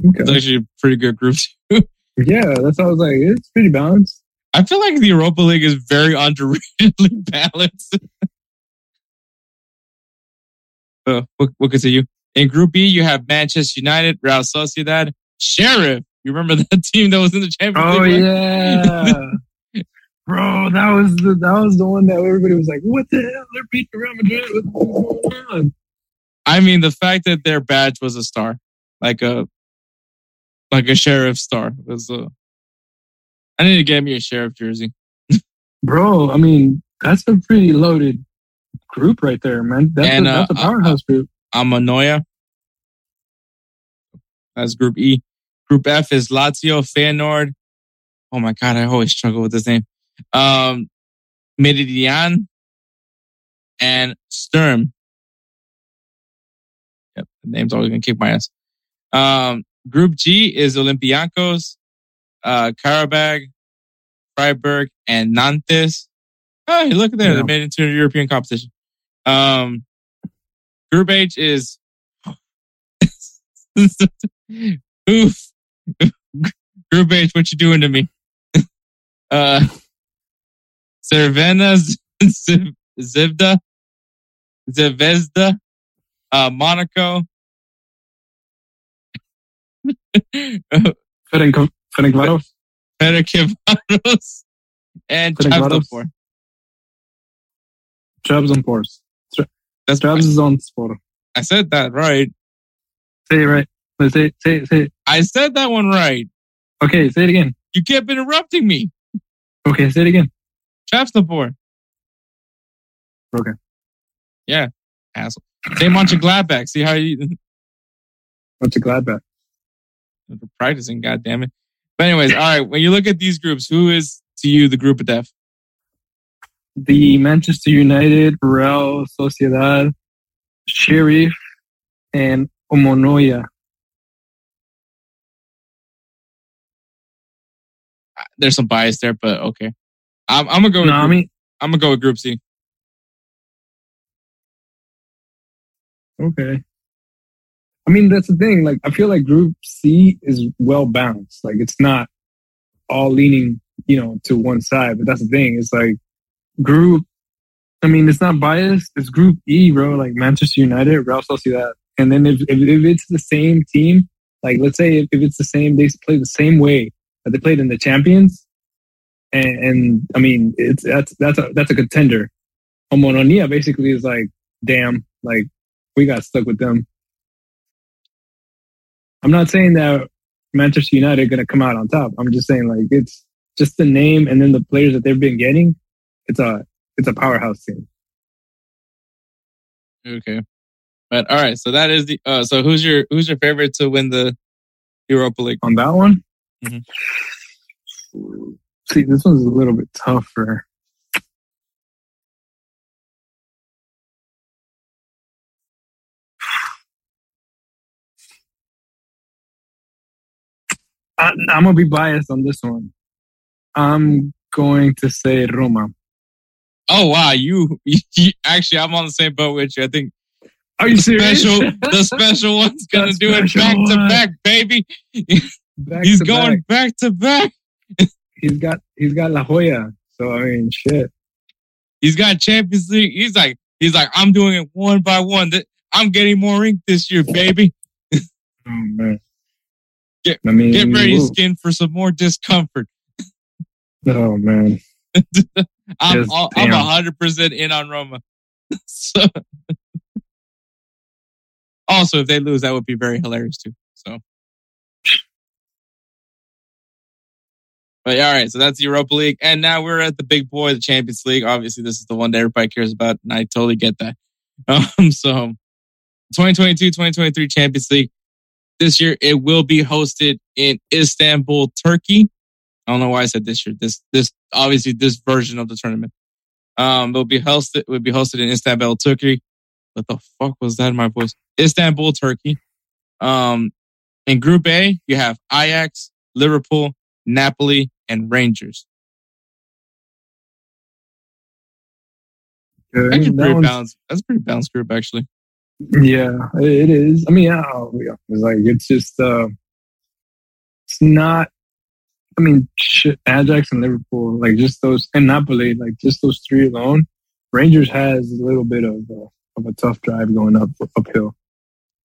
It's actually a pretty good group. too. Yeah, that's why I was like, it's pretty balanced. I feel like the Europa League is very underratedly balanced. uh, we'll, we'll continue. In Group B, you have Manchester United, Real Sociedad, Sheriff. You remember that team that was in the Champions Oh League? yeah, bro, that was the that was the one that everybody was like, "What the hell? They're beating Real Madrid. What's going on?" I mean, the fact that their badge was a star, like a like a Sheriff star, was uh, I need to get me a Sheriff jersey. Bro, I mean, that's a pretty loaded group right there, man. That's, And, a, that's uh, a powerhouse group. Omonoia. That's Group E. Group F is Lazio, Feyenoord. Oh my God, I always struggle with this name. Um, Meridian and Sturm. Yep, the name's always gonna kick my ass. Um, Group G is Olympiacos, uh, Karabag, Freiburg, and Nantes. Oh, look at that. They Yeah. made it into a European competition. Um, Group H is oof. Group H, what you doing to me? Uh, Cervena, Zivda, Zvezda, uh, Monaco, Ferenc Ferencvaros. Ferencvaros, and Ferencvaros. Trabzonspor. That's Trabzonspor. I said that right. Say it right. Say say say. I said that one right. Okay, say it again. You kept interrupting me. Okay, say it again. Trabzonspor. Okay. Yeah, asshole. Say Mönchengladbach. See how you What's a Gladbach? For practicing. God damn it. But anyways, all right. When you look at these groups, who is to you the group of death? The Manchester United, Real Sociedad, Sheriff, and Omonoia. There's some bias there, but okay. I'm, I'm gonna go. With No, I group, mean, I'm gonna go with Group C. okay. I mean, that's the thing. Like, I feel like Group C is well balanced. Like, it's not all leaning, you know, to one side. But that's the thing. It's like Group. I mean, it's not biased. It's Group E, bro. Like Manchester United, Real Sociedad, and then if if, if it's the same team, like let's say if, if it's the same, they play the same way that they played in the Champions, and, and I mean, it's that's that's a that's a contender. Omononia basically is like, damn, like we got stuck with them. I'm not saying that Manchester United are going to come out on top. I'm just saying like it's just the name and then the players that they've been getting. It's a it's a powerhouse team. Okay. But all right, so that is the. Uh, so who's your who's your favorite to win the Europa League? On that one, Mhm. see this one's a little bit tougher. I, I'm gonna be biased on this one. I'm going to say Roma. Oh wow, you, you actually I'm on the same boat with you. I think Are you the serious? special the special one's gonna The do it back to back, baby. Back He's going back. back to back. He's got he's got La Jolla. So I mean, shit. He's got Champions League. He's like he's like I'm doing it one by one. I'm getting more ink this year, baby. Oh man. Get- I mean, Get ready, woo. skin, for some more discomfort. Oh man. I'm hundred percent in on Roma. so, also, if they lose, that would be very hilarious too. So, but yeah, all right. So that's the Europa League, and now we're at the big boy, the Champions League. Obviously, this is the one that everybody cares about, and I totally get that. Um, so 2022-2023 Champions League. This year, it will be hosted in Istanbul, Turkey. I don't know why I said this year. This, this, obviously this version of the tournament. Um, it'll be hosted, will be hosted in Istanbul, Turkey. What the fuck was that in my voice? Istanbul, Turkey. Um, in Group A, you have Ajax, Liverpool, Napoli, and Rangers. Okay, Actually, that pretty balanced. That's a pretty balanced group, actually. Yeah, it is. I mean, yeah, yeah. It's like it's just uh it's not I mean, shit, Ajax and Liverpool, like just those and Napoli, like just those three alone. Rangers has a little bit of uh, of a tough drive going up uphill.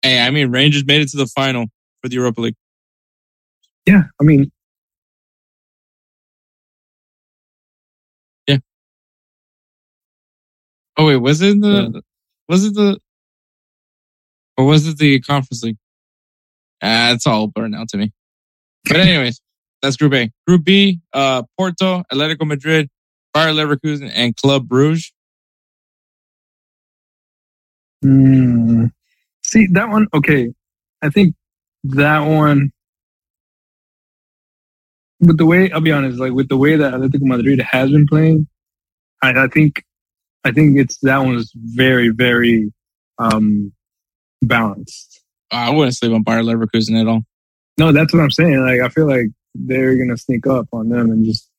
Hey, I mean, Rangers made it to the final for the Europa League. Yeah, I mean, yeah. Oh wait, was it the was it the or was it the conference league? Ah, it's all blurred out to me. But anyways, that's Group A. Group B, uh, Porto, Atletico Madrid, Bayer Leverkusen, and Club Bruges. mm, see that one. Okay, I think that one. With the way I'll be honest, like with the way that Atletico Madrid has been playing, I, I think, I think it's that one is very, very um balanced. I wouldn't sleep on Bayer Leverkusen at all. No, that's what I'm saying. Like I feel like they're gonna sneak up on them and just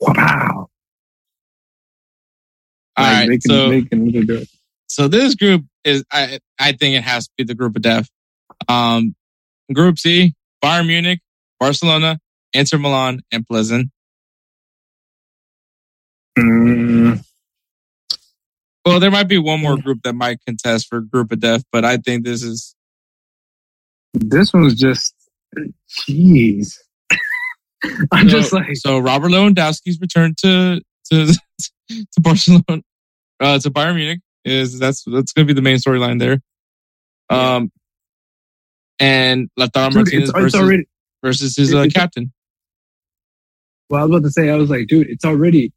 wow. All Like, right, they can so they can really do it. so this group is I I think it has to be the group of death. Um, Group C: Bayern Munich, Barcelona, Inter Milan, and Pleasant. Mm, Well, there might be one more group that might contest for group of death, but I think this is This one's just, jeez. I'm so, just like, so. Robert Lewandowski's return to to to Barcelona, uh, to Bayern Munich is that's that's going to be the main storyline there. Um, and Lautaro Martinez versus already, versus his uh, captain. well, I was about to say, I was like, dude, it's already,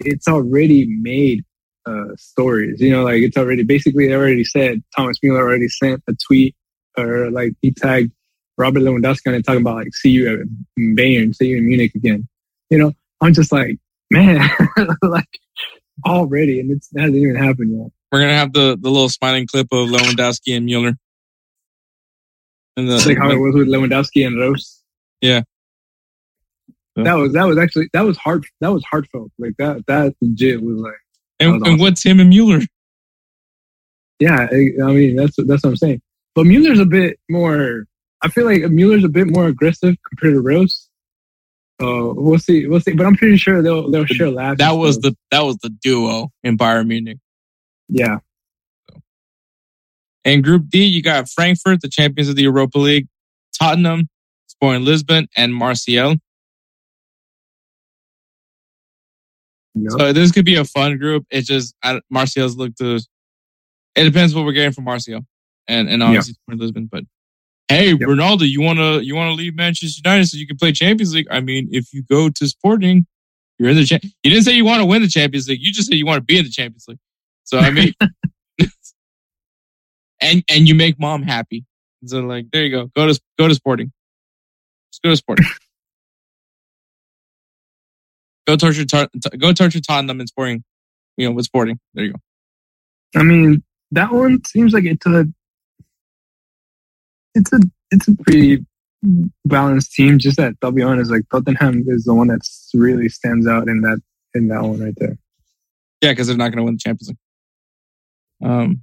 it's already made uh, stories. You know, like it's already basically they already said Thomas Mueller already sent a tweet or like he tagged Robert Lewandowski on it talking about like see you at Bayern, see you in Munich again. You know, I'm just like, man, like already, and it's, it hasn't even happened yet. We're gonna have the the little smiling clip of Lewandowski and Mueller. And the, like how it was with Lewandowski and Rose. Yeah. Yeah. That was that was actually that was hard that was heartfelt like that that legit was like and, and what's him and Mueller? Yeah, I, mean that's that's what I'm saying. But Mueller's a bit more. I feel like Mueller's a bit more aggressive compared to Rose. Uh, we'll see, we'll see. But I'm pretty sure they'll they'll share laughs. That was the that was the duo in Bayern Munich. yeah. In Group D, you got Frankfurt, the champions of the Europa League, Tottenham, Sporting Lisbon, and Marseille. Know? So this could be a fun group. It's just I, Marseille's look to. It depends what we're getting from Marseille, and and obviously Sporting Lisbon. But hey, Ronaldo, you wanna you wanna leave Manchester United so you can play Champions League? I mean, if you go to Sporting, you're in the. Cha- you didn't say you want to win the Champions League. You just said you want to be in the Champions League. So I mean, and and you make mom happy. So like, there you go. Go to go to Sporting. Just go to Sporting. Go torture go torture Tottenham and Sporting. You know, with Sporting. There you go. I mean that one seems like it's a it's a it's a pretty balanced team. Just that I'll be honest, like Tottenham is the one that really stands out in that in that one right there. Yeah, because they're not going to win the Champions League. Um,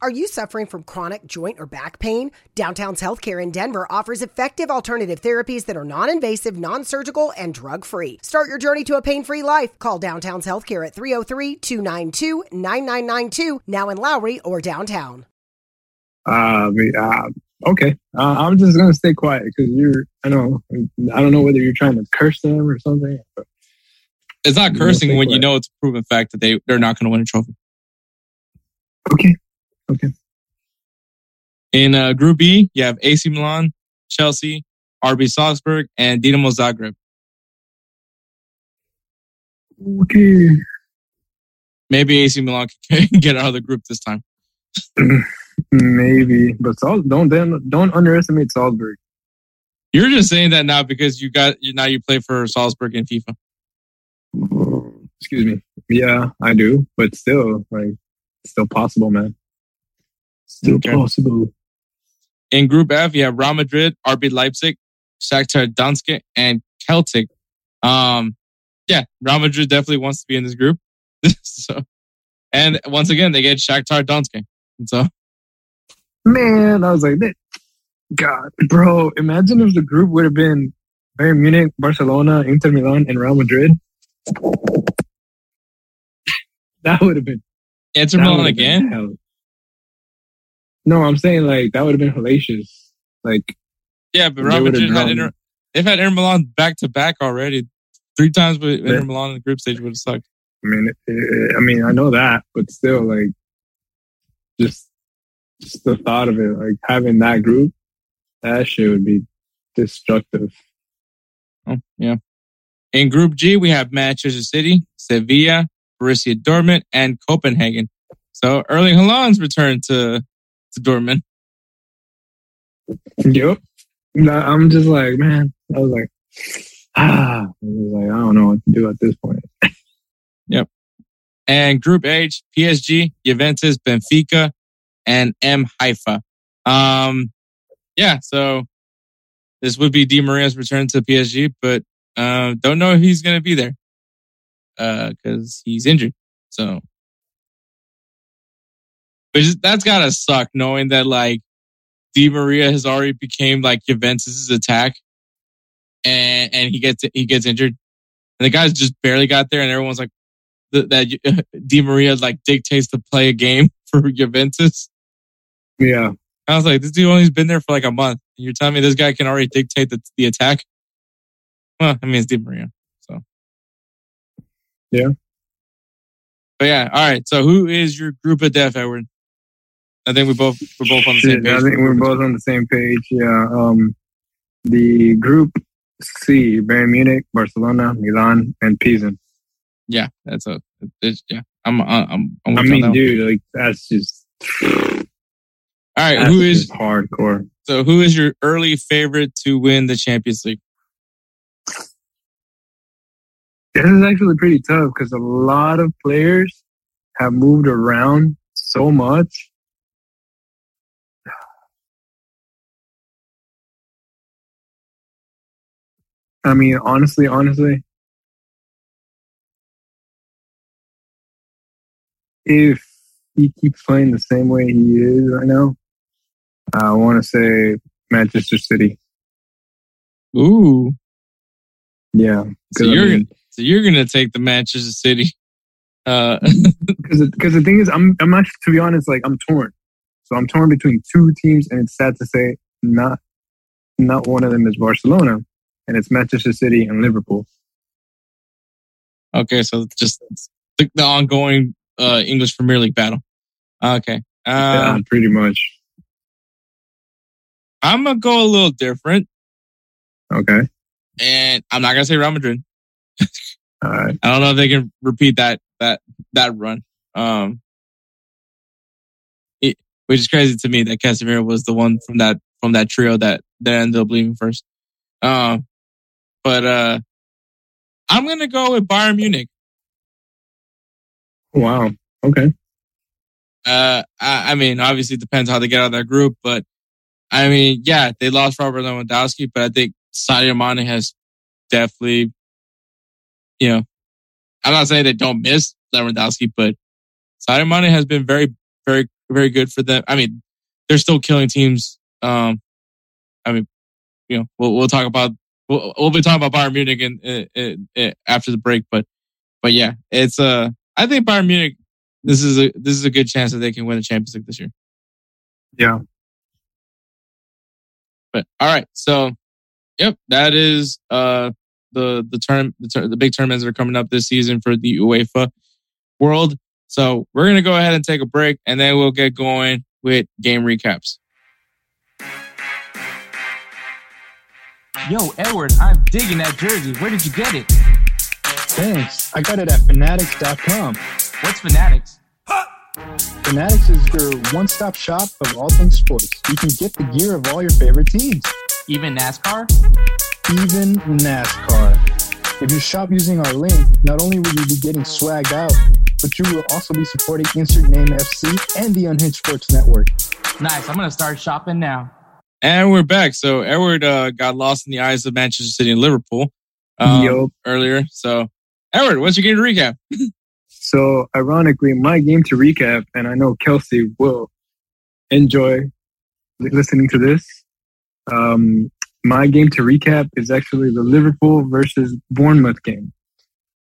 Are you suffering from chronic joint or back pain? Downtown's Healthcare in Denver offers effective alternative therapies that are non invasive, non surgical, and drug free. Start your journey to a pain free life. Call Downtown's Healthcare at 303 292 9992, now in Lowry or downtown. Uh, uh, okay. Uh, I'm just gonna stay quiet because you're. I know. I don't know whether you're trying to curse them or something. But it's not cursing stay when you know it's a proven fact that they they're not going to win a trophy. okay. In uh, Group E, you have AC Milan, Chelsea, RB Salzburg, and Dinamo Zagreb. Okay. Maybe AC Milan can get out of the group this time. Maybe, but Sal- don't don't don't underestimate Salzburg. You're just saying that now because you got you now you play for Salzburg in FIFA. Excuse me. Yeah, I do, but still, like, still possible, man. Still Okay. possible. In Group F, you have Real Madrid, RB Leipzig, Shakhtar Donetsk, and Celtic. Um, yeah, Real Madrid definitely wants to be in this group. so, and once again, they get Shakhtar Donetsk. So, Man, I was like, God, bro, imagine if the group would have been Bayern Munich, Barcelona, Inter Milan, and Real Madrid. That would have been Inter Milan again. No, I'm saying like that would have been hellacious. Like Yeah, but Real Madrid had. Inter, they've had Inter Milan back to back already. Three times with Inter Yeah. Milan in the group stage would have sucked. I mean, it, I mean, I know that, but still, like, just, just the thought of it, like having that group, that shit would be destructive. Oh, yeah. In Group G, we have Manchester City, Sevilla, Borussia Dortmund, and Copenhagen. So Erling Haaland's return to to Dortmund. Yep. Nah, I'm just like, man, I was like, ah, I was like, I don't know what to do at this point. Yep. And Group H, PSG, Juventus, Benfica, and M Haifa. Um, yeah, so this would be Di Maria's return to PSG, but uh, don't know if he's going to be there because uh, he's injured. So, that's gotta suck knowing that like Di Maria has already became like Juventus's attack, and and he gets he gets injured, and the guys just barely got there, and everyone's like that Di Maria like dictates to play a game for Juventus. Yeah, I was like, this dude only's been there for like a month. You're telling me this guy can already dictate the, the attack? Well, I mean, it's Di Maria. So. Yeah. But yeah, all right. So who is your group of death, Edward? I think we both we're both on the same page. I think we're both on the same page. Yeah. Um, the group C: Bayern Munich, Barcelona, Milan, and Pisa. Yeah, that's a. yeah, I'm. I'm. I'm i mean, dude, like that's just. All right, That's who is hardcore? So, who is your early favorite to win the Champions League? This is actually pretty tough because a lot of players have moved around so much. I mean, honestly, honestly, if he keeps playing the same way he is right now, I want to say Manchester City. Ooh. Yeah. So you're I mean, so you're gonna take the Manchester City. Uh, because because the thing is, I'm I'm actually to be honest, like I'm torn. So I'm torn between two teams, and it's sad to say not not one of them is Barcelona, and it's Manchester City and Liverpool. Okay, so just the, the ongoing uh, English Premier League battle. Okay, um, yeah, pretty much. I'm gonna go a little different. Okay. And I'm not gonna say Real Madrid. All right. I don't know if they can repeat that that that run. Um, it, which is crazy to me that Casemiro was the one from that from that trio that that ended up leaving first. Um, but uh, I'm gonna go with Bayern Munich. Wow. Okay. Uh, I, I mean, obviously it depends how they get out of that group, but I mean, yeah, they lost Robert Lewandowski, but I think Sadio Mane has definitely, you know, I'm not saying they don't miss Lewandowski, but Sadio Mane has been very, very, very good for them. I mean, they're still killing teams. Um, I mean, you know, we'll, we'll talk about, we'll, we'll be talking about Bayern Munich in, in, in, after the break, but, but yeah, it's, uh, I think Bayern Munich, this is a, this is a good chance that they can win the Champions League this year. Yeah. But all right, so yep, that is uh the the term the, ter- the big tournaments that are coming up this season for the UEFA World. So we're gonna go ahead and take a break, and then we'll get going with game recaps. Yo, Edward, I'm digging that jersey. Where did you get it? Thanks. I got it at fanatics.com. What's Fanatics? Fanatics is your one stop shop of all things sports. You can get the gear of all your favorite teams. Even NASCAR? Even NASCAR. If you shop using our link, not only will you be getting swagged out, but you will also be supporting Insert Name FC and the Unhinged Sports Network. Nice. I'm going to start shopping now. And we're back. So Edward uh, got lost in the eyes of Manchester City and Liverpool um, earlier. So Edward, what's your game to recap? So, ironically, my game to recap, and I know Kelsey will enjoy listening to this. Um, my game to recap is actually the Liverpool versus Bournemouth game,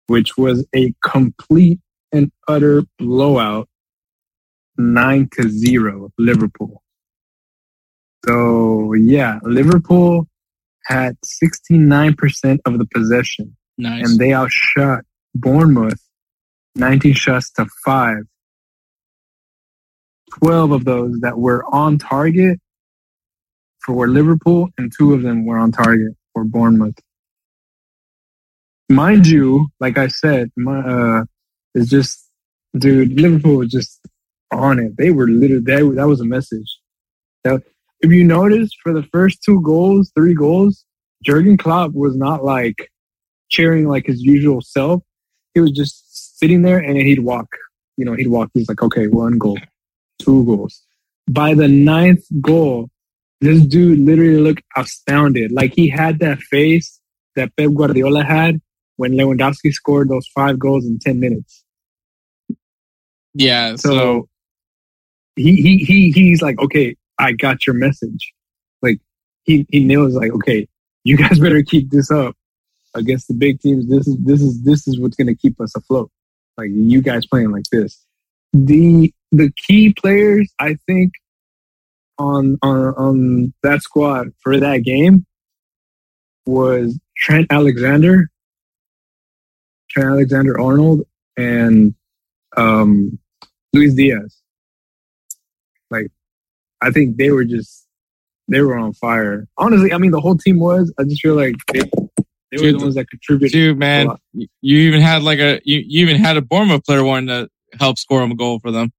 which was a complete and utter blowout, nine to zero, Liverpool. So yeah, Liverpool had 69% of the possession. Nice. And they outshot Bournemouth 19 shots to five. 12 of those that were on target for Liverpool, and two of them were on target for Bournemouth. Mind you, like I said, my, uh, it's just, dude, Liverpool was just on it. They were literally, that, that was a message. That, if you notice, for the first two goals, three goals, Jurgen Klopp was not like cheering like his usual self. He was just sitting there and he'd walk. You know, he'd walk. He's like, okay, one goal, two goals. By the ninth goal, this dude literally looked astounded. Like he had that face that Pep Guardiola had when Lewandowski scored those five goals in 10 minutes. Yeah. So, So he, he, he, he's like, okay, I got your message. Like he, he knows like, okay, you guys better keep this up against the big teams. This is, this is, this is what's to keep us afloat. Like you guys playing like this. The, the key players, I think, on, on, on that squad for that game was Trent Alexander, Trent Alexander Arnold, and um, Luis Diaz. Like, I think they were just they were on fire. Honestly, I mean the whole team was. I just feel like they, they were the ones that contributed. dude, man, you even had like a you, you even had a Bournemouth player one to help score him a goal for them.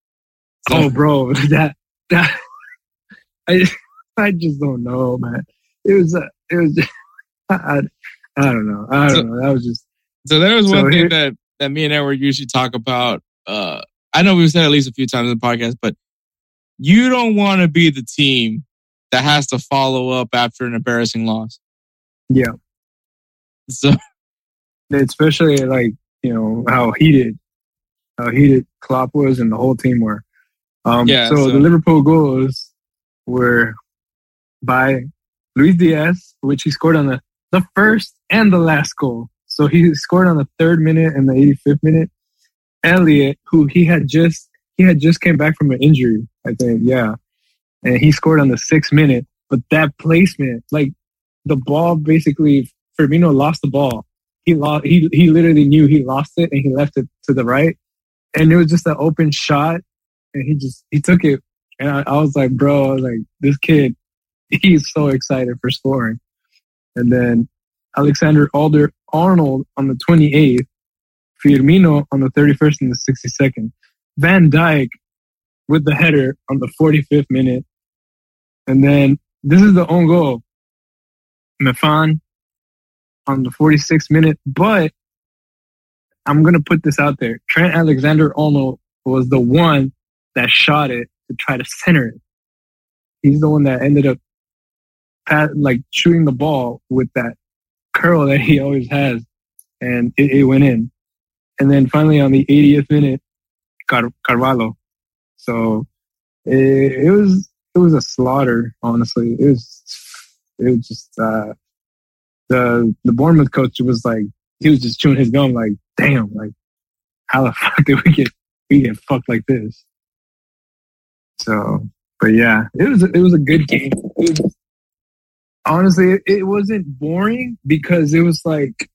So- Oh, bro, that that I I just don't know, man. It was uh, it was just, I, I don't know. I don't So- know. That was just So there was So one here- thing that that me and Edward usually talk about. Uh, I know we've said at least a few times in the podcast, but you don't want to be the team that has to follow up after an embarrassing loss. yeah. So especially like you know how heated how heated Klopp was and the whole team were. Um, Yeah, so, so- the Liverpool goals were by Luis Diaz, which he scored on the the first and the last goal. So he scored on the third minute and the 85th minute. Elliot, who he had just he had just came back from an injury, I think, yeah, and he scored on the sixth minute. But that placement, like the ball, basically Firmino lost the ball. He lost he he literally knew he lost it and he left it to the right. And it was just an open shot and he just he took it. And I, I was like bro I was like this kid he's so excited for scoring. And then Alexander Alder Arnold on the 28th Firmino on the 31st and the 62nd Van Dijk with the header on the 45th minute and then this is the own goal Mepham on the 46th minute, but I'm going to put this out there. Trent Alexander Arnold was the one that shot it to try to center it. He's the one that ended up pat, like shooting the ball with that curl that he always has, and it, it went in. And then finally on the 80th minute, Car- Carvalho. So it, it was it was a slaughter. Honestly, it was it was just uh, the the Bournemouth coach was like he was just chewing his gum like damn like how the fuck did we get we get fucked like this so but yeah it was it was a good game honestly it wasn't boring because it was like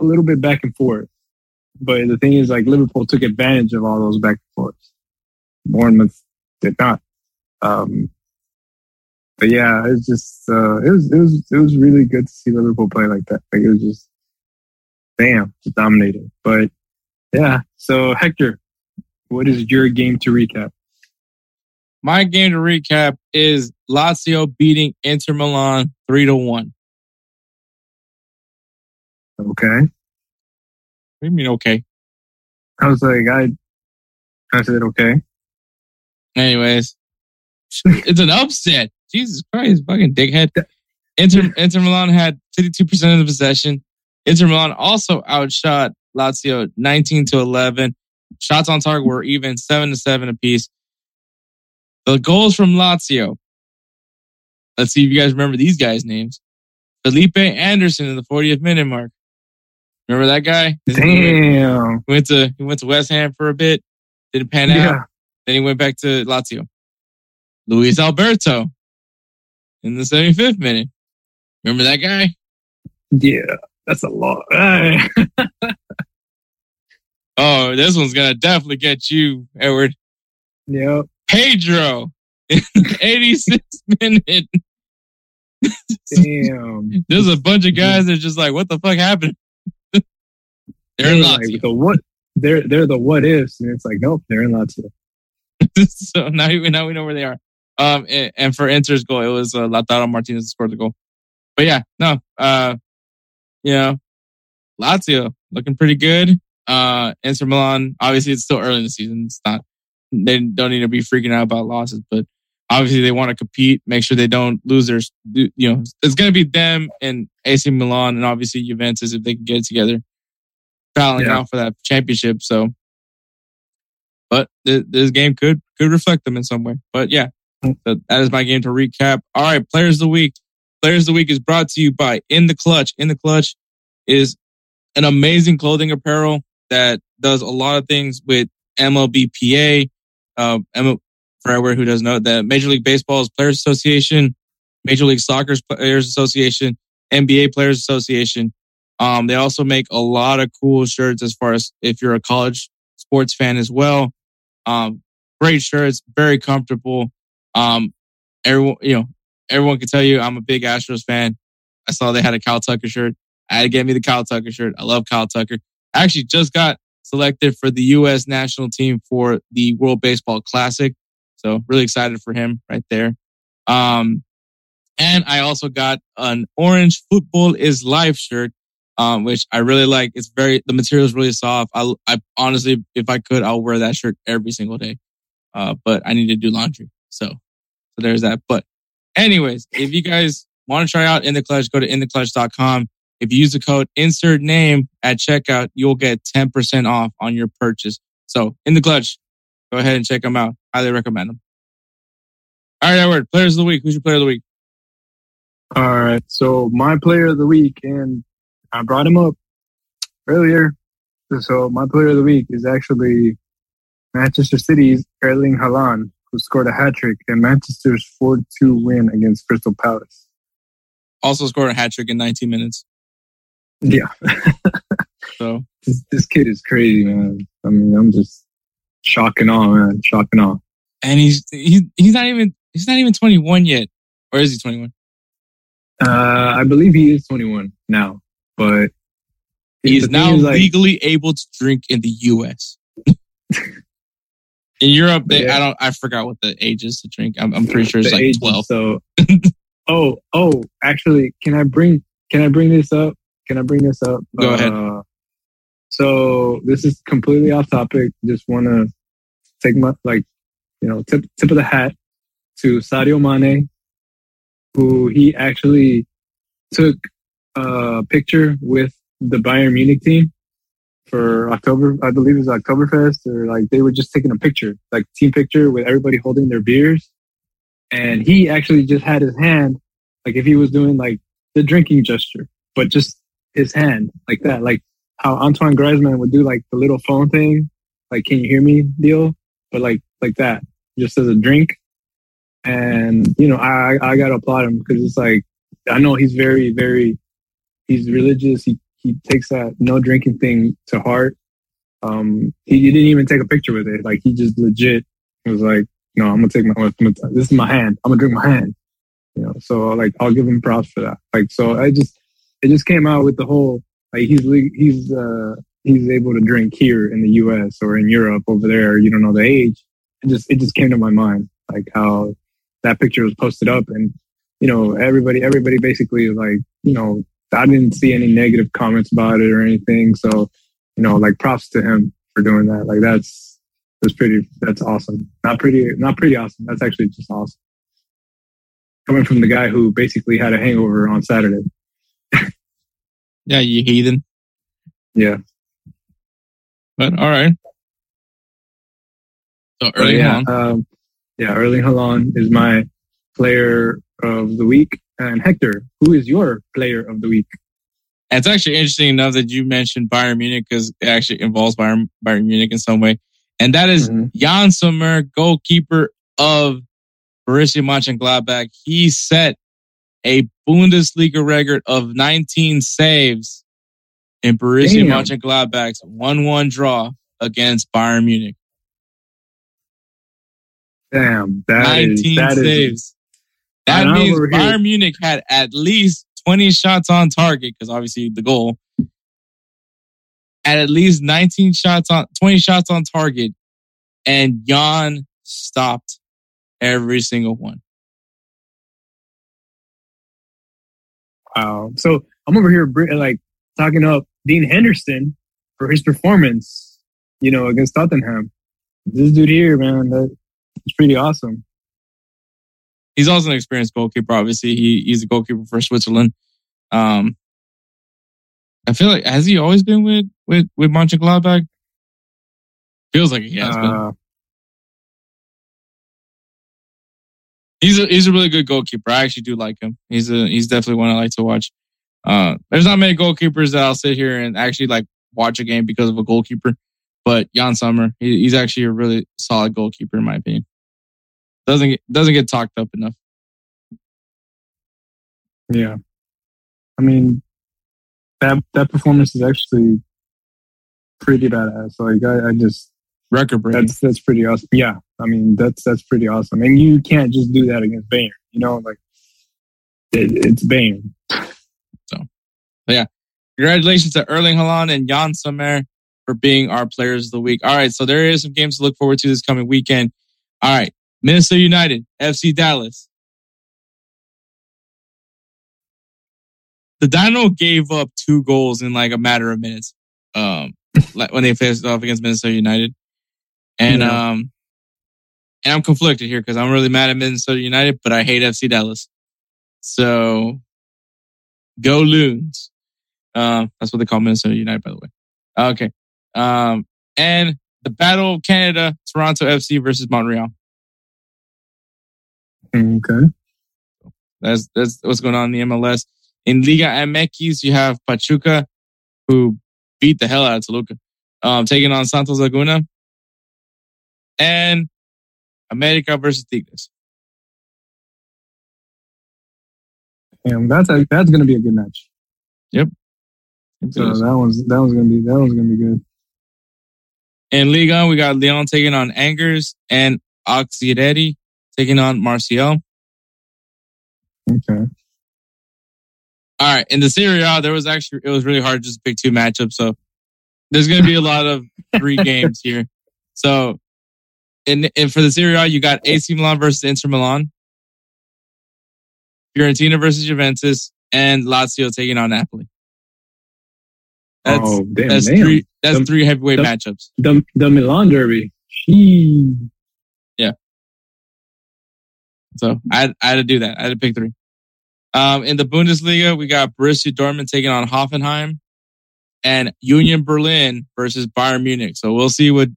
a little bit back and forth but the thing is like Liverpool took advantage of all those back and forths Bournemouth did not um but yeah, it's just uh, it was it was it was really good to see Liverpool play like that. Like it was just bam, just dominating. But yeah, so Hector, what is your game to recap? my game to recap is Lazio beating Inter Milan three to one. Okay, do you mean okay? I was like I I said okay. Anyways, it's an upset. Jesus Christ, fucking dickhead. Inter, Inter Milan had 52% of the possession. Inter Milan also outshot Lazio 19 to 11. Shots on target were even 7 to 7 apiece. The goals from Lazio. Let's see if you guys remember these guys' names. Felipe Anderson in the 40th minute mark. Remember that guy? He Damn. went to he went to West Ham for a bit, didn't pan out. Yeah. Then he went back to Lazio. Luis Alberto in the 75th minute. Remember that guy? Yeah. That's a lot. Oh, this one's gonna definitely get you, Edward. yep. Pedro in the 86th minute. Damn. There's a bunch of guys that are just like, what the fuck happened? They're in like Lazio. the what they're they're the what ifs, and it's like, nope, they're in Lazio. so now, we- now we know where they are. Um, and, and for Inter's goal, it was uh, Lautaro Martinez who scored the goal. But yeah, no, uh, you know, Lazio looking pretty good. Uh, Inter Milan, obviously it's still early in the season. It's not, they don't need to be freaking out about losses, but obviously they want to compete, make sure they don't lose their, you know, it's going to be them and AC Milan and obviously Juventus if they can get it together, battling Yeah. out for that championship. So, but th- this game could, could reflect them in some way. But yeah, that, that is my game to recap. All right. Players of the week. Players of the week is brought to you by In the Clutch. In the Clutch is an amazing clothing apparel that does a lot of things with MLBPA. Uh, M- for everyone who doesn't know that Major League Baseball's Players Association, Major League Soccer's Players Association, NBA Players Association. Um, they also make a lot of cool shirts as far as if you're a college sports fan as well. Um, great shirts, very comfortable. Um, everyone, you know, everyone can tell you I'm a big Astros fan. I saw they had a Kyle Tucker shirt. I had to get me the Kyle Tucker shirt. I love Kyle Tucker. I actually just got selected for the U.S. national team for the World Baseball Classic. So really excited for him right there. Um, and I also got an orange football is life shirt, um, which I really like. It's very, the material is really soft. I, I honestly, if I could, I'll wear that shirt every single day. Uh, but I need to do laundry. So, so there's that. But anyways, if you guys want to try out In the Clutch, go to intheclutch.com. If you use the code insert name at checkout, you'll get 10% off on your purchase. So in the clutch, go ahead and check them out. Highly recommend them. All right, Edward, players of the week. Who's your player of the week? All right. So my player of the week, and I brought him up earlier. So my player of the week is actually Manchester City's Erling Haaland, who scored a hat trick in Manchester's 4-2 win against Crystal Palace. Also scored a hat trick in 19 minutes. Yeah. So This, this kid is crazy, man. I mean, I'm just shock and awe, man. Shock and awe. and he's he's he's not even he's not even 21 yet. Or is he 21? Uh, I believe he is 21 now, but He is now is, like, legally able to drink in the US. in Europe, they, Yeah. I don't I forgot what the age is to drink. I'm, I'm pretty sure it's the like age, 12. So, oh, oh, actually, can I bring can I bring this up? Can I bring this up? Go ahead. Uh, so this is completely off topic. Just want to take my like, you know, tip tip of the hat to Sadio Mane, who he actually took a picture with the Bayern Munich team for October, I believe it was Oktoberfest, or like they were just taking a picture, like team picture with everybody holding their beers. And he actually just had his hand, like if he was doing like the drinking gesture, but just his hand like that, like how Antoine Griezmann would do like the little phone thing, like "Can you hear me?" deal, but like like that, just as a drink. And you know, I I gotta applaud him because it's like I know he's very very he's religious. He he takes that no drinking thing to heart. Um, he, he didn't even take a picture with it. Like he just legit was like, no, I'm gonna take my, gonna, this is my hand. I'm gonna drink my hand. You know, so like I'll give him props for that. Like so, I just it just came out with the whole like he's he's uh he's able to drink here in the U.S. or in Europe over there. You don't know the age. It just it just came to my mind like how that picture was posted up and you know everybody everybody basically like you know I didn't see any negative comments about it or anything. So, you know, like props to him for doing that. Like that's that's pretty that's awesome. Not pretty not pretty awesome. That's actually just awesome. Coming from the guy who basically had a hangover on Saturday. Yeah, you heathen. Yeah. But all right. So early yeah, on. um, yeah, Erling Haaland is my player of the week. And Hector, who is your player of the week? It's actually interesting enough that you mentioned Bayern Munich because it actually involves Bayern, Bayern Munich in some way. And that is Mhm. Jan Sommer, goalkeeper of Borussia Mönchengladbach. He set a Bundesliga record of 19 saves in Borussia Damn. Mönchengladbach's 1-1 draw against Bayern Munich. Damn, that is 19 that is saves. That And means over here- Bayern Munich had at least 20 shots on target because obviously the goal. At at least 19 shots on 20 shots on target, and Jan stopped every single one. Wow. So I'm over here like talking up Dean Henderson, for his performance, you know, against Tottenham. This dude here, man, that's pretty awesome. He's also an experienced goalkeeper. Obviously, he he's a goalkeeper for Switzerland. Um, I feel like has he always been with with with Mönchengladbach? Feels like he has been. Uh, He's a he's a really good goalkeeper. I actually do like him. He's a he's definitely one I like to watch. Uh, there's not many goalkeepers that I'll sit here and actually like watch a game because of a goalkeeper, but Jan Sommer, he, he's actually a really solid goalkeeper in my opinion. Doesn't get, doesn't get talked up enough. yeah. I mean, that that performance is actually pretty badass. Like I, I just Record breaking. that's that's pretty awesome. Yeah, I mean that's that's pretty awesome. And you can't just do that against Bayern. You know, like it, it's Bayern. So, yeah, congratulations to Erling Haaland and Jan Sommer for being our players of the week. All right, so there is some games to look forward to this coming weekend. All right, Minnesota United, FC Dallas. The Dino gave up two goals in like a matter of minutes um, like when they faced off against Minnesota United, and Yeah. um, and I'm conflicted here because I'm really mad at Minnesota United, but I hate FC Dallas. So go Loons. Um, that's what they call Minnesota United, by the way. Okay. Um, and the Battle of Canada, Toronto FC versus Montreal. Okay. That's that's what's going on in the MLS. In Liga MX, you have Pachuca, who beat the hell out of Toluca, um, taking on Santos Laguna, and America versus Tigres. And that's a, that's gonna be a good match. Yep. So that one's that one's gonna be that one's gonna be good. In Liga, we got Leon taking on Angers and Auxerre taking on Marseille. Okay. All right. In the Serie A, there was actually, it was really hard just to pick two matchups. So there's going to be a lot of three games here. So, in, and for the Serie A, you got AC Milan versus Inter Milan, Fiorentina versus Juventus, and Lazio taking on Napoli. That's, oh damn, that's damn. three, that's The- three heavyweight the- matchups. The the Milan derby. She So I had, I had to do that. I had to pick three. Um, in the Bundesliga, we got Borussia Dortmund taking on Hoffenheim and Union Berlin versus Bayern Munich. So we'll see what,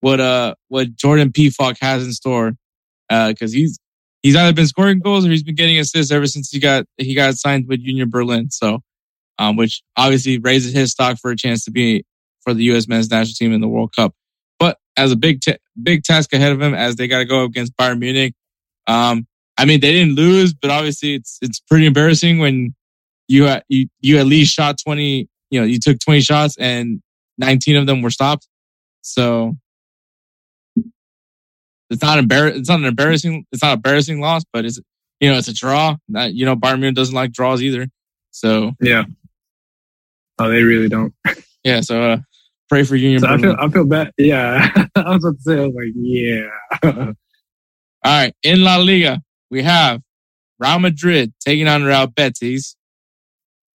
what, uh, what Jordan Pefok has in store. Uh, cause he's, he's either been scoring goals or he's been getting assists ever since he got, he got signed with Union Berlin. So, um, which obviously raises his stock for a chance to be for the U.S. men's national team in the World Cup. But as a big, t- big task ahead of him as they got to go against Bayern Munich. Um, I mean, they didn't lose, but obviously it's it's pretty embarrassing when you uh, you you at least shot twenty. You know, you took twenty shots and nineteen of them were stopped. So it's not embar- It's not an embarrassing. It's not an embarrassing loss, but it's you know it's a draw. That you know Bayern Munich doesn't like draws either. So yeah. Oh, they really don't. yeah, so uh, pray for Union. So I feel I feel bad. Yeah, I was about to say. I was like, yeah. All right, in La Liga, we have Real Madrid taking on Real Betis,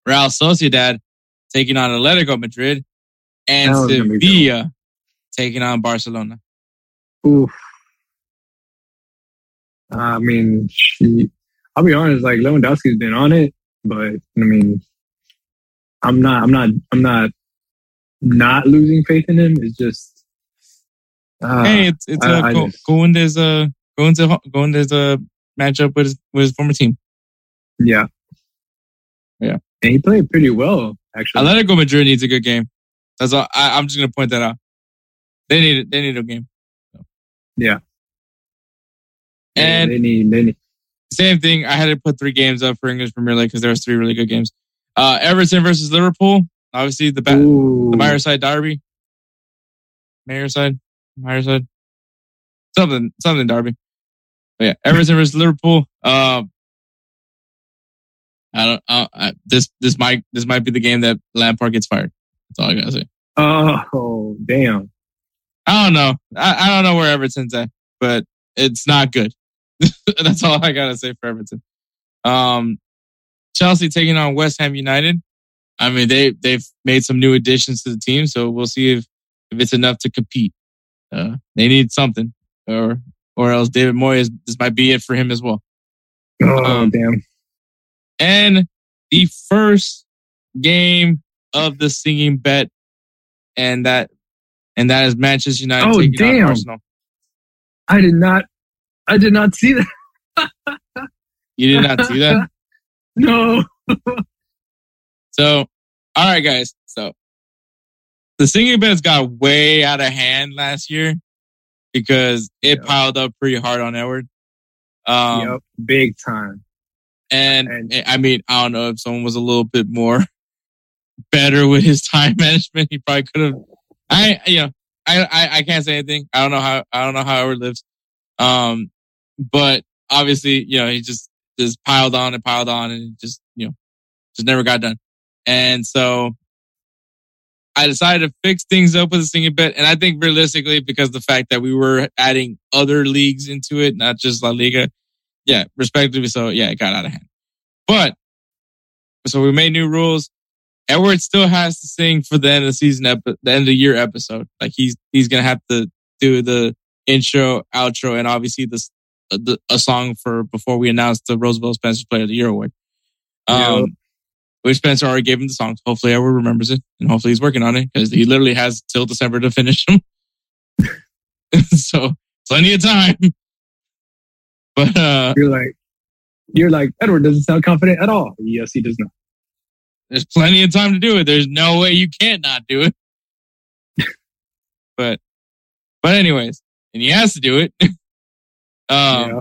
Real Sociedad taking on Atletico Madrid, and That was gonna be good. Sevilla taking on Barcelona. Oof. I mean, she, I'll be honest. Like Lewandowski's been on it, but I mean, I'm not. I'm not. I'm not. Not losing faith in him. It's just. Uh, hey, it's it's I- uh, I go, just- going there's going to going there's a matchup with his, with his former team. yeah. Yeah. And he played pretty well, actually. Atletico Madrid needs a good game. That's all. I, I'm just gonna point that out. They need they need a game. Yeah. And they need. They need. same thing. I had to put three games up for English Premier League because there was three really good games. Uh, Everton versus Liverpool. Obviously, the ba- Ooh. the Meyerside Derby. Meyerside, Meyerside, something, something Derby. But yeah, Everton versus Liverpool. Um, I don't. Uh, I, this this might this might be the game that Lampard gets fired. That's all I gotta say. Oh, damn. I don't know. I, I don't know where Everton's at, but it's not good. That's all I gotta say for Everton. Um, Chelsea taking on West Ham United, I mean, they they've made some new additions to the team, so we'll see if if it's enough to compete. Uh, they need something, or or else David Moyes this might be it for him as well. Oh Um, damn! And the first game of the singing bet, and that and that is Manchester United Oh, damn. Arsenal. I did not. I did not see that. You did not see that. No. So, all right, guys. So, the singing bets got way out of hand last year because it Yeah. piled up pretty hard on Edward. Um, yep. Big time. and, And- I mean, I don't know if someone was a little bit more better with his time management, he probably could have. I, you know, I, I, I can't say anything. I don't know how, I don't know how Edward lives. Um, but obviously, you know, he just, just piled on and piled on and just, you know, just never got done. And so I decided to fix things up with a singing bet. And I think realistically, because the fact that we were adding other leagues into it, not just La Liga. Yeah, respectively. So yeah, it got out of hand. But so we made new rules. Edward still has to sing for the end of the season, epi- the end of the year episode. Like he's, he's going to have to do the intro, outro, and obviously this, the, a song for before we announce the Roosevelt Spencer Player of the Year award. Um, Which Spencer already gave him the songs. Hopefully, Edward remembers it, and hopefully he's working on it because he literally has till December to finish them. so plenty of time. But uh, You're like, you're like Edward doesn't sound confident at all. Yes, he does not. there's plenty of time to do it. There's no way you can't not do it. but, but anyways, and he has to do it. um, yeah.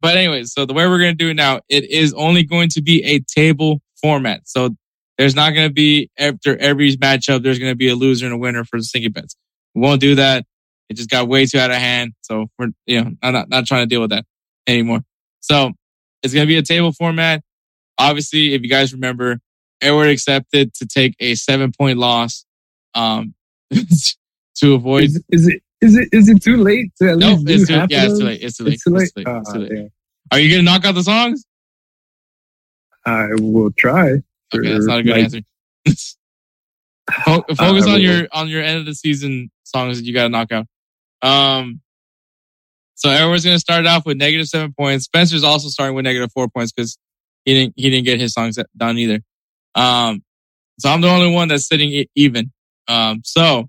But anyways, so the way we're going to do it now, it is only going to be a table format. So there's not going to be after every matchup, there's going to be a loser and a winner for the sinking bets. We won't do that. It just got way too out of hand. So we're, you know, I'm not, not trying to deal with that anymore. So it's going to be a table format. Obviously, if you guys remember, Edward accepted to take a seven point loss, um, to avoid Is, is it is it is it too late to at no, least do it's too, half yeah, it's too late. It's too late. It's too late. It's too late. Ah, It's too late. Are you gonna knock out the songs? I will try. Okay, that's not a good Like, answer. Focus on your on your end of the season songs that you got to knock out. Um, so everyone's gonna start off with negative seven points. Spencer's also starting with negative four points because he didn't he didn't get his songs done either. Um, so I'm the only one that's sitting even. Um, so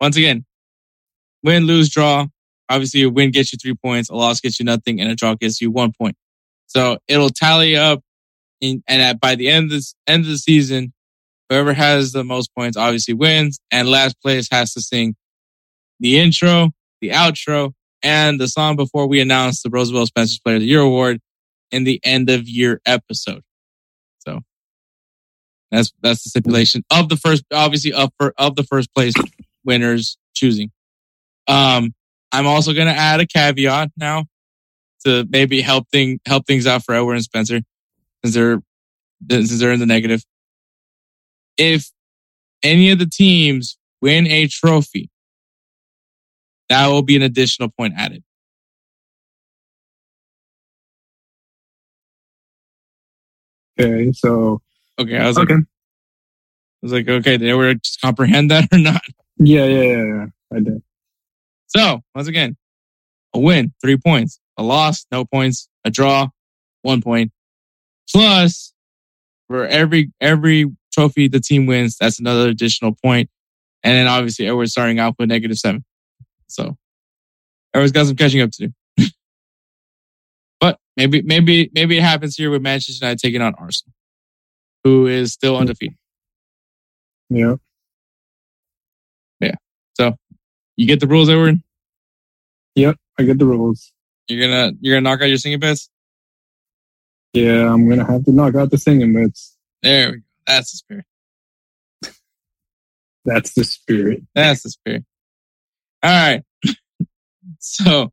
once again, win, lose, draw. Obviously, a win gets you three points, a loss gets you nothing, and a draw gets you one point. So it'll tally up, in, and at, by the end of this end of the season, whoever has the most points obviously wins, and last place has to sing the intro, the outro, and the song before we announce the Roosevelt Spencer Player of the Year award in the end of year episode. So that's that's the stipulation of the first, obviously of for of the first place winners choosing. Um, I'm also gonna add a caveat now to maybe help thing help things out for Edward and Spencer since they're since they're in the negative. If any of the teams win a trophy, that will be an additional point added. Okay, so Okay, I was like, okay, I was like, okay, did Edward just comprehend that or not? yeah, yeah, yeah, yeah. I did. So once again, a win, three points. A loss, no points. A draw, one point. Plus, for every every trophy the team wins, that's another additional point. And then obviously, Edward's starting out with negative seven. So Edward's got some catching up to do. but maybe maybe maybe it happens here with Manchester United taking on Arsenal, who is still undefeated. Yeah. Yeah. So you get the rules, Edward. Yep. I get the rules. You're gonna you're gonna knock out your singing bets. Yeah, I'm gonna have to knock out the singing bits. There we go. That's the spirit. That's the spirit. That's the spirit. All right. so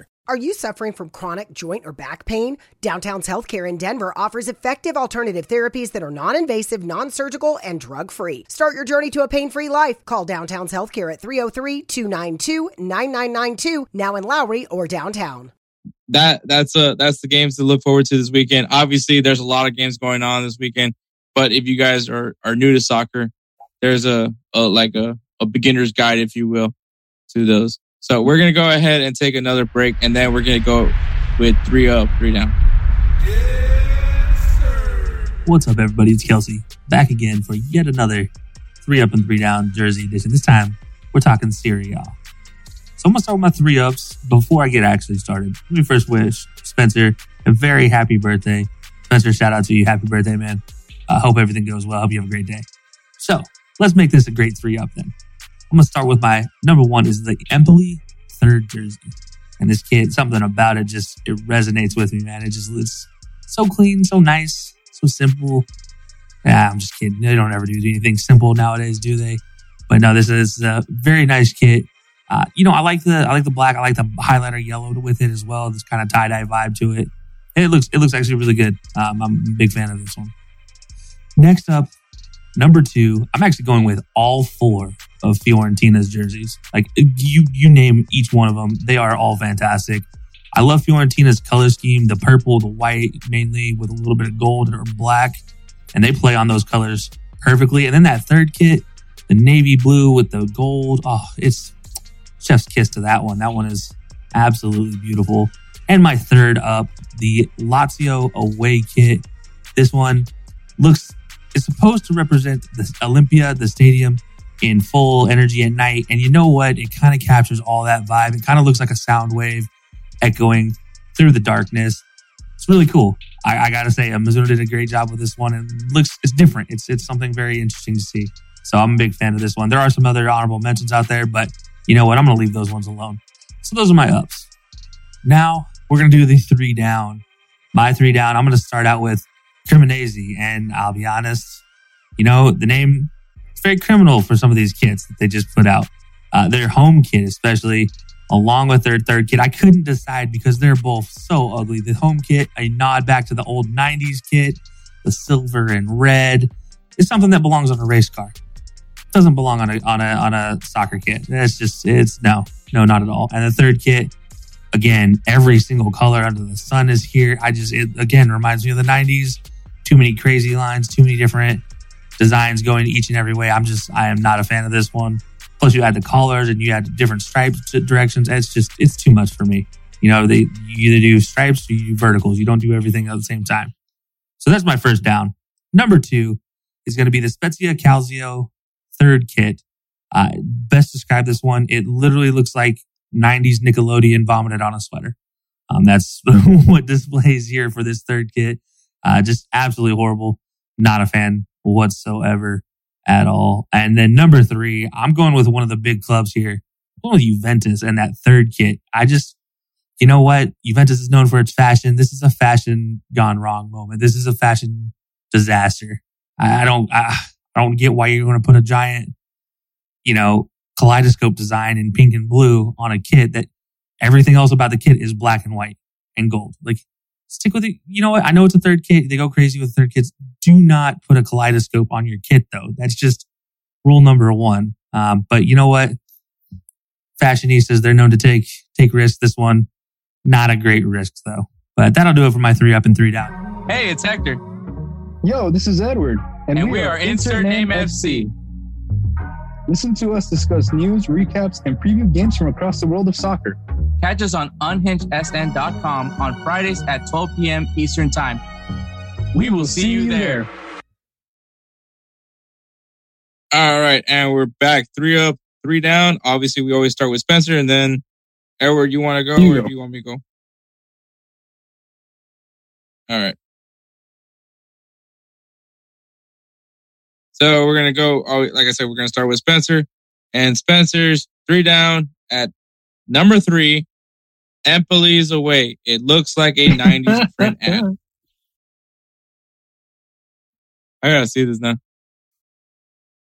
Are you suffering from chronic joint or back pain? Downtown's Healthcare in Denver offers effective alternative therapies that are non invasive, non surgical, and drug free. Start your journey to a pain free life. Call Downtown's Healthcare at 303 292 9992, now in Lowry or downtown. that that's uh that's the games to look forward to this weekend. Obviously, there's a lot of games going on this weekend, but if you guys are are new to soccer, there's a, a like a, a beginner's guide, if you will, to those. So we're gonna go ahead and take another break, and then we're gonna go with three up, three down. What's up, everybody? It's Kelsey back again for yet another three up and three down jersey edition. This time, we're talking Serie. So I'm gonna start with my three ups before I get actually started. Let me first wish Spencer a very happy birthday. Spencer, shout out to you. Happy birthday, man. I hope everything goes well. I Hope you have a great day. So let's make this a great three up then. I'm gonna start with my number one is the Empoli third jersey. And this kid, something about it just it resonates with me, man. It just it's so clean, so nice, so simple. Yeah, I'm just kidding. They don't ever do anything simple nowadays, do they? But no, this is a very nice kit. Uh, you know, I like the I like the black. I like the highlighter yellow with it as well. This kind of tie dye vibe to it. It looks it looks actually really good. Um, I'm a big fan of this one. Next up, number two. I'm actually going with all four of Fiorentina's jerseys. Like you you name each one of them, they are all fantastic. I love Fiorentina's color scheme, the purple, the white, mainly with a little bit of gold or black, and they play on those colors perfectly. And then that third kit, the navy blue with the gold. Oh, it's chef's kiss to that one. That one is absolutely beautiful. And my third up, the Lazio away kit. This one looks is supposed to represent the Olympia, the stadium, in full energy at night. And you know what? It kind of captures all that vibe. It kind of looks like a sound wave echoing through the darkness. It's really cool. I, I gotta say, uh, Mizuno did a great job with this one, and looks it's different. It's it's something very interesting to see. So I'm a big fan of this one. There are some other honorable mentions out there, but you know what? I'm gonna leave those ones alone. So those are my ups. Now we're gonna do the three down. My three down. I'm gonna start out with Cremonese, and I'll be honest. You know the name. It's very criminal for some of these kits that they just put out. Uh, their home kit, especially along with their third kit. I couldn't decide because they're both so ugly. The home kit, a nod back to the old 90s kit, the silver and red, is something that belongs on a race car. It doesn't belong on a on a on a soccer kit. It's just it's no, no, not at all. And the third kit, again, every single color under the sun is here. I just it again reminds me of the 90s. Too many crazy lines, too many different designs going each and every way. I'm just I am not a fan of this one. Plus, you add the collars and you add different stripes directions. It's just it's too much for me. You know, they you either do stripes or you do verticals. You don't do everything at the same time. So that's my first down. Number two is going to be the Spezia Calcio third kit. Uh, best describe this one. It literally looks like 90s Nickelodeon vomited on a sweater. Um, that's what displays here for this third kit. Uh, just absolutely horrible. Not a fan whatsoever at all. And then number three, I'm going with one of the big clubs here. I'm going with Juventus and that third kit. I just, you know what? Juventus is known for its fashion. This is a fashion gone wrong moment. This is a fashion disaster. I, I don't, I, I don't get why you're going to put a giant, you know, kaleidoscope design in pink and blue on a kit that everything else about the kit is black and white and gold. Like, stick with it. You know what? I know it's a third kit. They go crazy with third kits. Do not put a kaleidoscope on your kit though. That's just rule number one. Um, but you know what? Fashionistas, they're known to take, take risks. This one, not a great risk though. But that'll do it for my three up and three down. Hey, it's Hector. Yo, this is Edward. And, we, are Insert Name FC. Listen to us discuss news, recaps, and preview games from across the world of soccer. Catch us on unhingedsn.com on Fridays at 12 p.m. Eastern Time. We will see you there. All right, and we're back. Three up, three down. Obviously, we always start with Spencer, and then Edward, you want to go You or go. do you want me to go? All right. So we're gonna go. Oh, like I said, we're gonna start with Spencer, and Spencer's three down at number three. Empoli's away. It looks like a '90s print ad. I gotta see this now.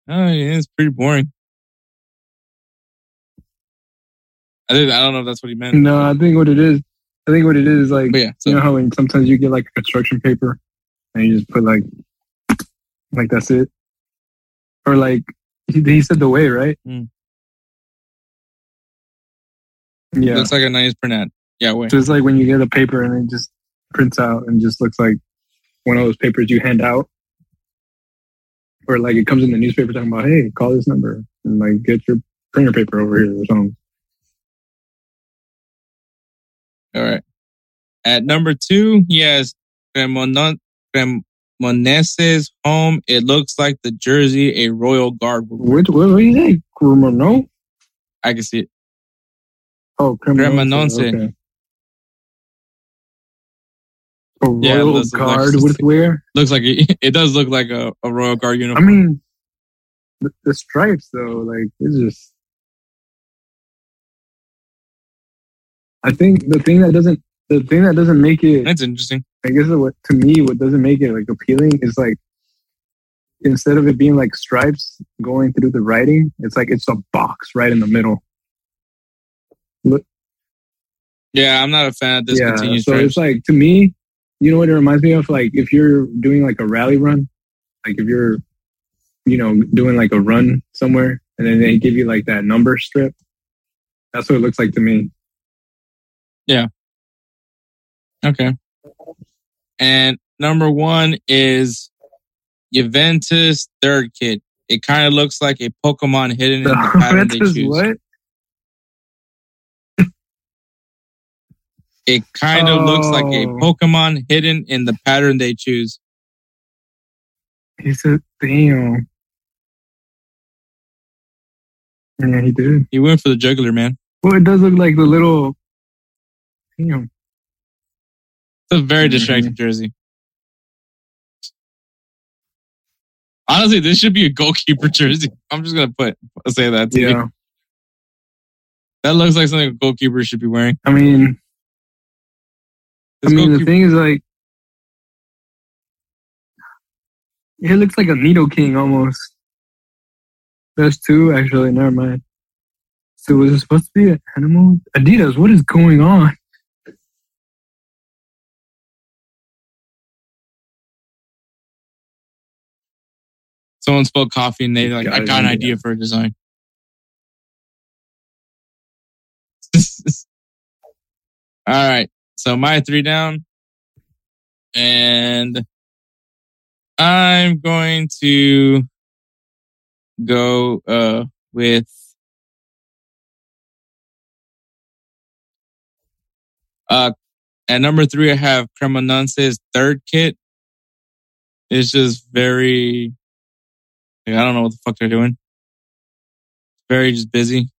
Oh, yeah, it's pretty boring. I did. I don't know if that's what he meant. No, I think what it is, I think what it is is like, yeah, so you know how when sometimes you get like a construction paper and you just put like, like that's it, or like he, he said the way right. Mm. Yeah, looks like a '90s print ad. Yeah, wait. so it's like when you get a paper and it just prints out and just looks like one of those papers you hand out, or like it comes in the newspaper talking about, hey, call this number and like get your printer paper over here or something. All right. At number two, he has Cremonon- Cremonese's home. It looks like the jersey a Royal Guard would wear. What what what do you say? Cremonese? I can see it. Oh, Cremonese. Okay. A Yeah, royal is like- guard would wear. Looks like it, it does look like a, a Royal Guard uniform. I mean, the, the stripes though, like it's just. I think the thing that doesn't, the thing that doesn't make it, That's interesting. I guess what to me, what doesn't make it like appealing is like, instead of it being like stripes going through the writing, it's like it's a box right in the middle. Yeah, I'm not a fan of yeah, discontinued so it's like to me, you know what it reminds me of? Like if you're doing like a rally run, like if you're, you know, doing like a run somewhere, and then they give you like that number strip. That's what it looks like to me. Yeah. Okay. And number one is Juventus third kid. It kind of looks like a Pokemon hidden in the pattern they choose. what? It kind of looks like a Oh. Pokemon hidden in the pattern they choose. He said, "Damn." Yeah, he did. He went for the juggler, man. Well, it does look like the little. Damn. It's a very Mhm. distracting jersey. Honestly, this should be a goalkeeper jersey. I'm just gonna put say that. To you. Yeah. That looks like something a goalkeeper should be wearing. I mean, I This mean, the thing is like, it looks like a Needle King almost. That's two, actually. Never mind. So was it supposed to be an animal? Adidas, what is going on? Someone spelled coffee and they like, Got I got an idea for a design. All right. So my three down. And I'm going to go uh with uh at number three I have Cremonese's third kit. It's just very like, I don't know what the fuck they're doing. It's Very just busy.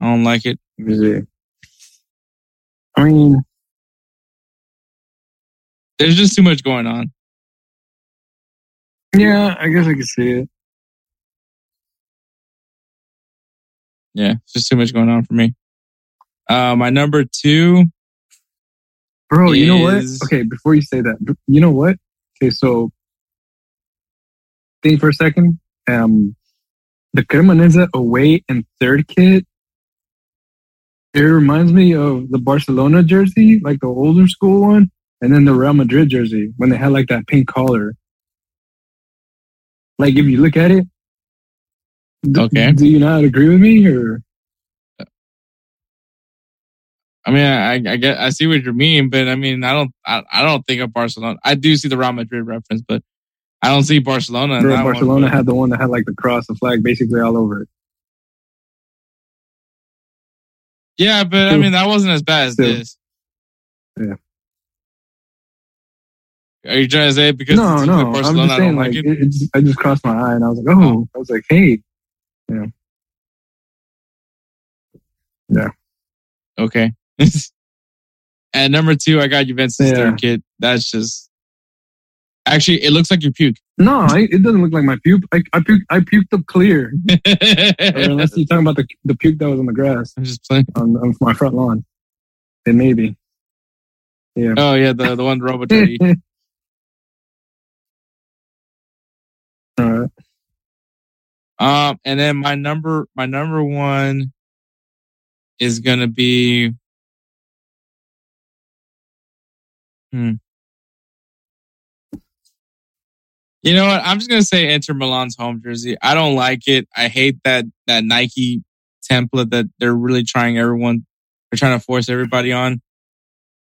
I don't like it. See. I mean, There's just too much going on. yeah, I guess I can see it. Yeah, it's just too much going on for me. Uh, my number two, Bro, you know what? Okay, before you say that, you know what? Okay, so think for a second. Um, the Cremonese away and third kit. It reminds me of the Barcelona jersey, like the older school one, and then the Real Madrid jersey when they had like that pink collar. Like if you look at it, d- Okay. Do you not agree with me, or I mean, I, I get, I see what you mean, but I mean, I don't, I, I don't think of Barcelona. I do see the Real Madrid reference, but I don't see Barcelona. Bro, Barcelona one, had the one that had like the cross, the flag, basically all over it. yeah, but I mean, that wasn't as bad as still. this. Yeah. Are you trying to say because no, no. I'm Barcelona, just I saying, don't like, like it. it? it just, I just crossed my eye and I was like, oh, I was like, hey, yeah, yeah. okay. At number two, I got Juventus Yeah. third kit. That's just actually it looks like your puke. No, I, it doesn't look like my puke. I, I puked. I puked up clear. Unless you're talking about the the puke that was on the grass I'm just playing. on, on my front lawn, It may be. Yeah. Oh yeah, the the one robot. All right. Um, and then my number, my number one is gonna be. Hmm. You know what? I'm just gonna say Inter Milan's home jersey. I don't like it. I hate that that Nike template that they're really trying everyone. They're trying to force everybody on.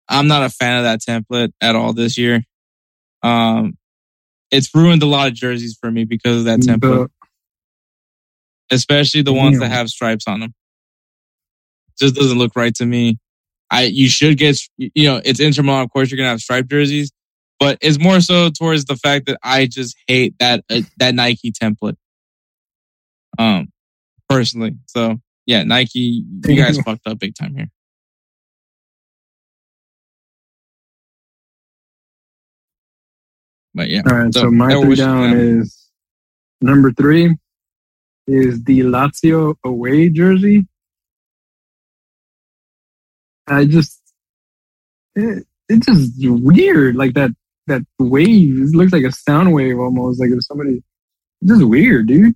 I'm not a fan of that template at all this year. Um, it's ruined a lot of jerseys for me because of that template The- especially the ones that have stripes on them. Just doesn't look right to me. I you should get you know it's Inter Milan. Of course, you're gonna have striped jerseys, but it's more so towards the fact that I just hate that uh, that Nike template. Um, personally, so yeah, Nike, you guys fucked up big time here. But yeah, All right. So, So, my three down is number three is the Lazio away jersey. I just it, it's just weird, like that that wave. It looks like a sound wave almost. Like if somebody, it's just weird, dude.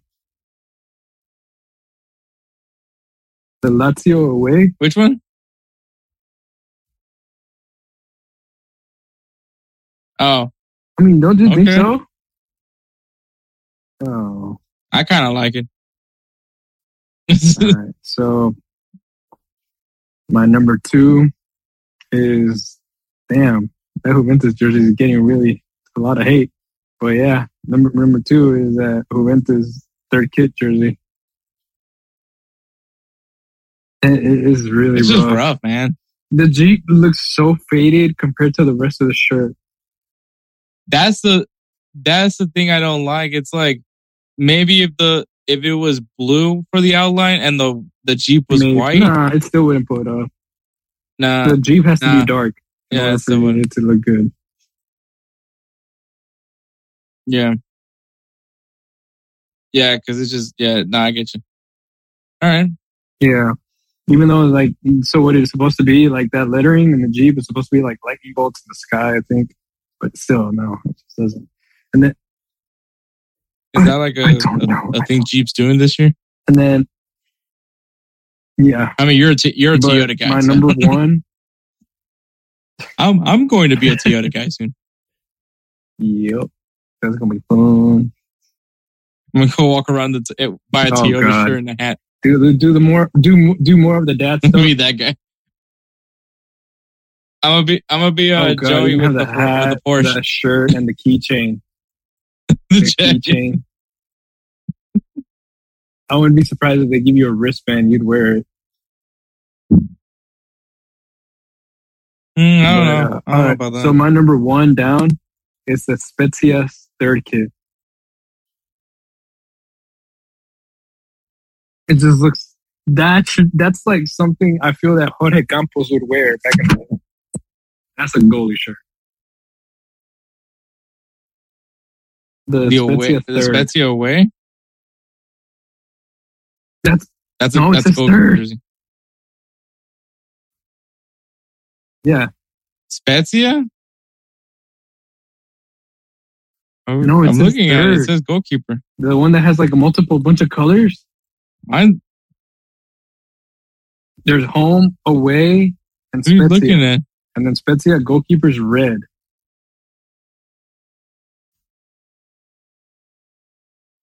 The Lazio away. which one? Oh, I mean, don't you think so? Oh. I kind of like it. Right. So my number two is damn that Juventus jersey is getting really a lot of hate. But yeah, number number two is uh, Juventus third kit jersey. It, it is really just rough. rough, man. The Jeep looks so faded compared to the rest of the shirt. That's the that's the thing I don't like. It's like maybe if the if it was blue for the outline and the the Jeep was Maybe- white, Nah, it still wouldn't pull it off. nah, the Jeep has to be dark Yeah, for it to look good. yeah, yeah, because it's just yeah. Nah, I get you. All right, Yeah. Even though like so what it's supposed to be, like that lettering in the Jeep is supposed to be like lightning bolts in the sky, I think. But still, no, it just doesn't. And then is that like a I don't know. a, a thing Jeep's doing this year? and then yeah. I mean, you're a t- you're a but Toyota guy. My so number one. I'm I'm going to be a Toyota guy soon. yep. That's gonna be fun. I'm gonna go walk around the t- buy a Oh, Toyota God. shirt and a hat. Do the do the more do do more of the dad stuff. be that guy. I'm gonna be I'm gonna be uh, oh god, Joey with the, the hat, the Porsche. the shirt, and the keychain. The The keychain. I wouldn't be surprised if they give you a wristband, you'd wear it. Mm, I don't But, know. uh, I don't know about that. So my number one down is the Spezia third kit. It just looks that should that's like something I feel that Jorge Campos would wear back in the day. That's a goalie shirt. The, the Spezia away, the. Spezia away. That's That's a No, that's a says jersey. Yeah. Spezia. Oh, No, I'm looking at it. It says goalkeeper. The one that has like a multiple bunch of colors. Mine. There's home, away, and What are you Spezia. looking at? And then Spezia goalkeeper's red.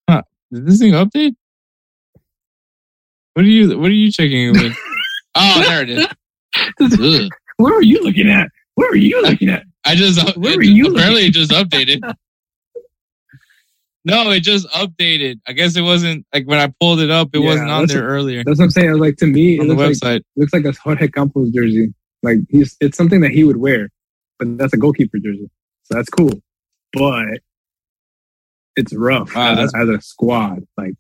Huh. Did this thing update? What are you What are you checking with? oh, there it is. Ugh. are you looking at? Where are you looking at? I just Where it were you apparently it just updated. no, it just updated. I guess it wasn't like when I pulled it up, it Yeah, wasn't on there a- earlier That's what I'm saying. Like, to me, it on the looks like website. looks like a Jorge Campos jersey. Like he's it's something that he would wear, but that's a goalkeeper jersey, so that's cool. But it's rough Wow, as, that's- a, as a squad. Like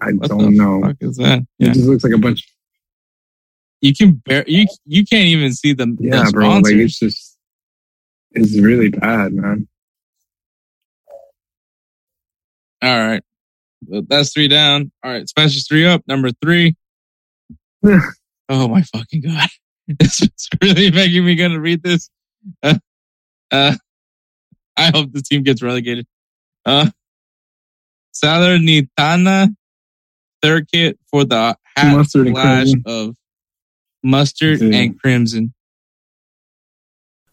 I What don't the know. fuck is that? It just looks like a bunch. You can bear you you can't even see the, Yeah, the bro. Like it's just, it's really bad, man. All right. Well, that's three down. All right. Spencer's three up. Number three. oh my fucking God. This is really making me gonna read this. Uh, uh, I hope the team gets relegated. Uh, Salernitana third kit for the hat Mustard of mustard Yeah. and mm-hmm. crimson.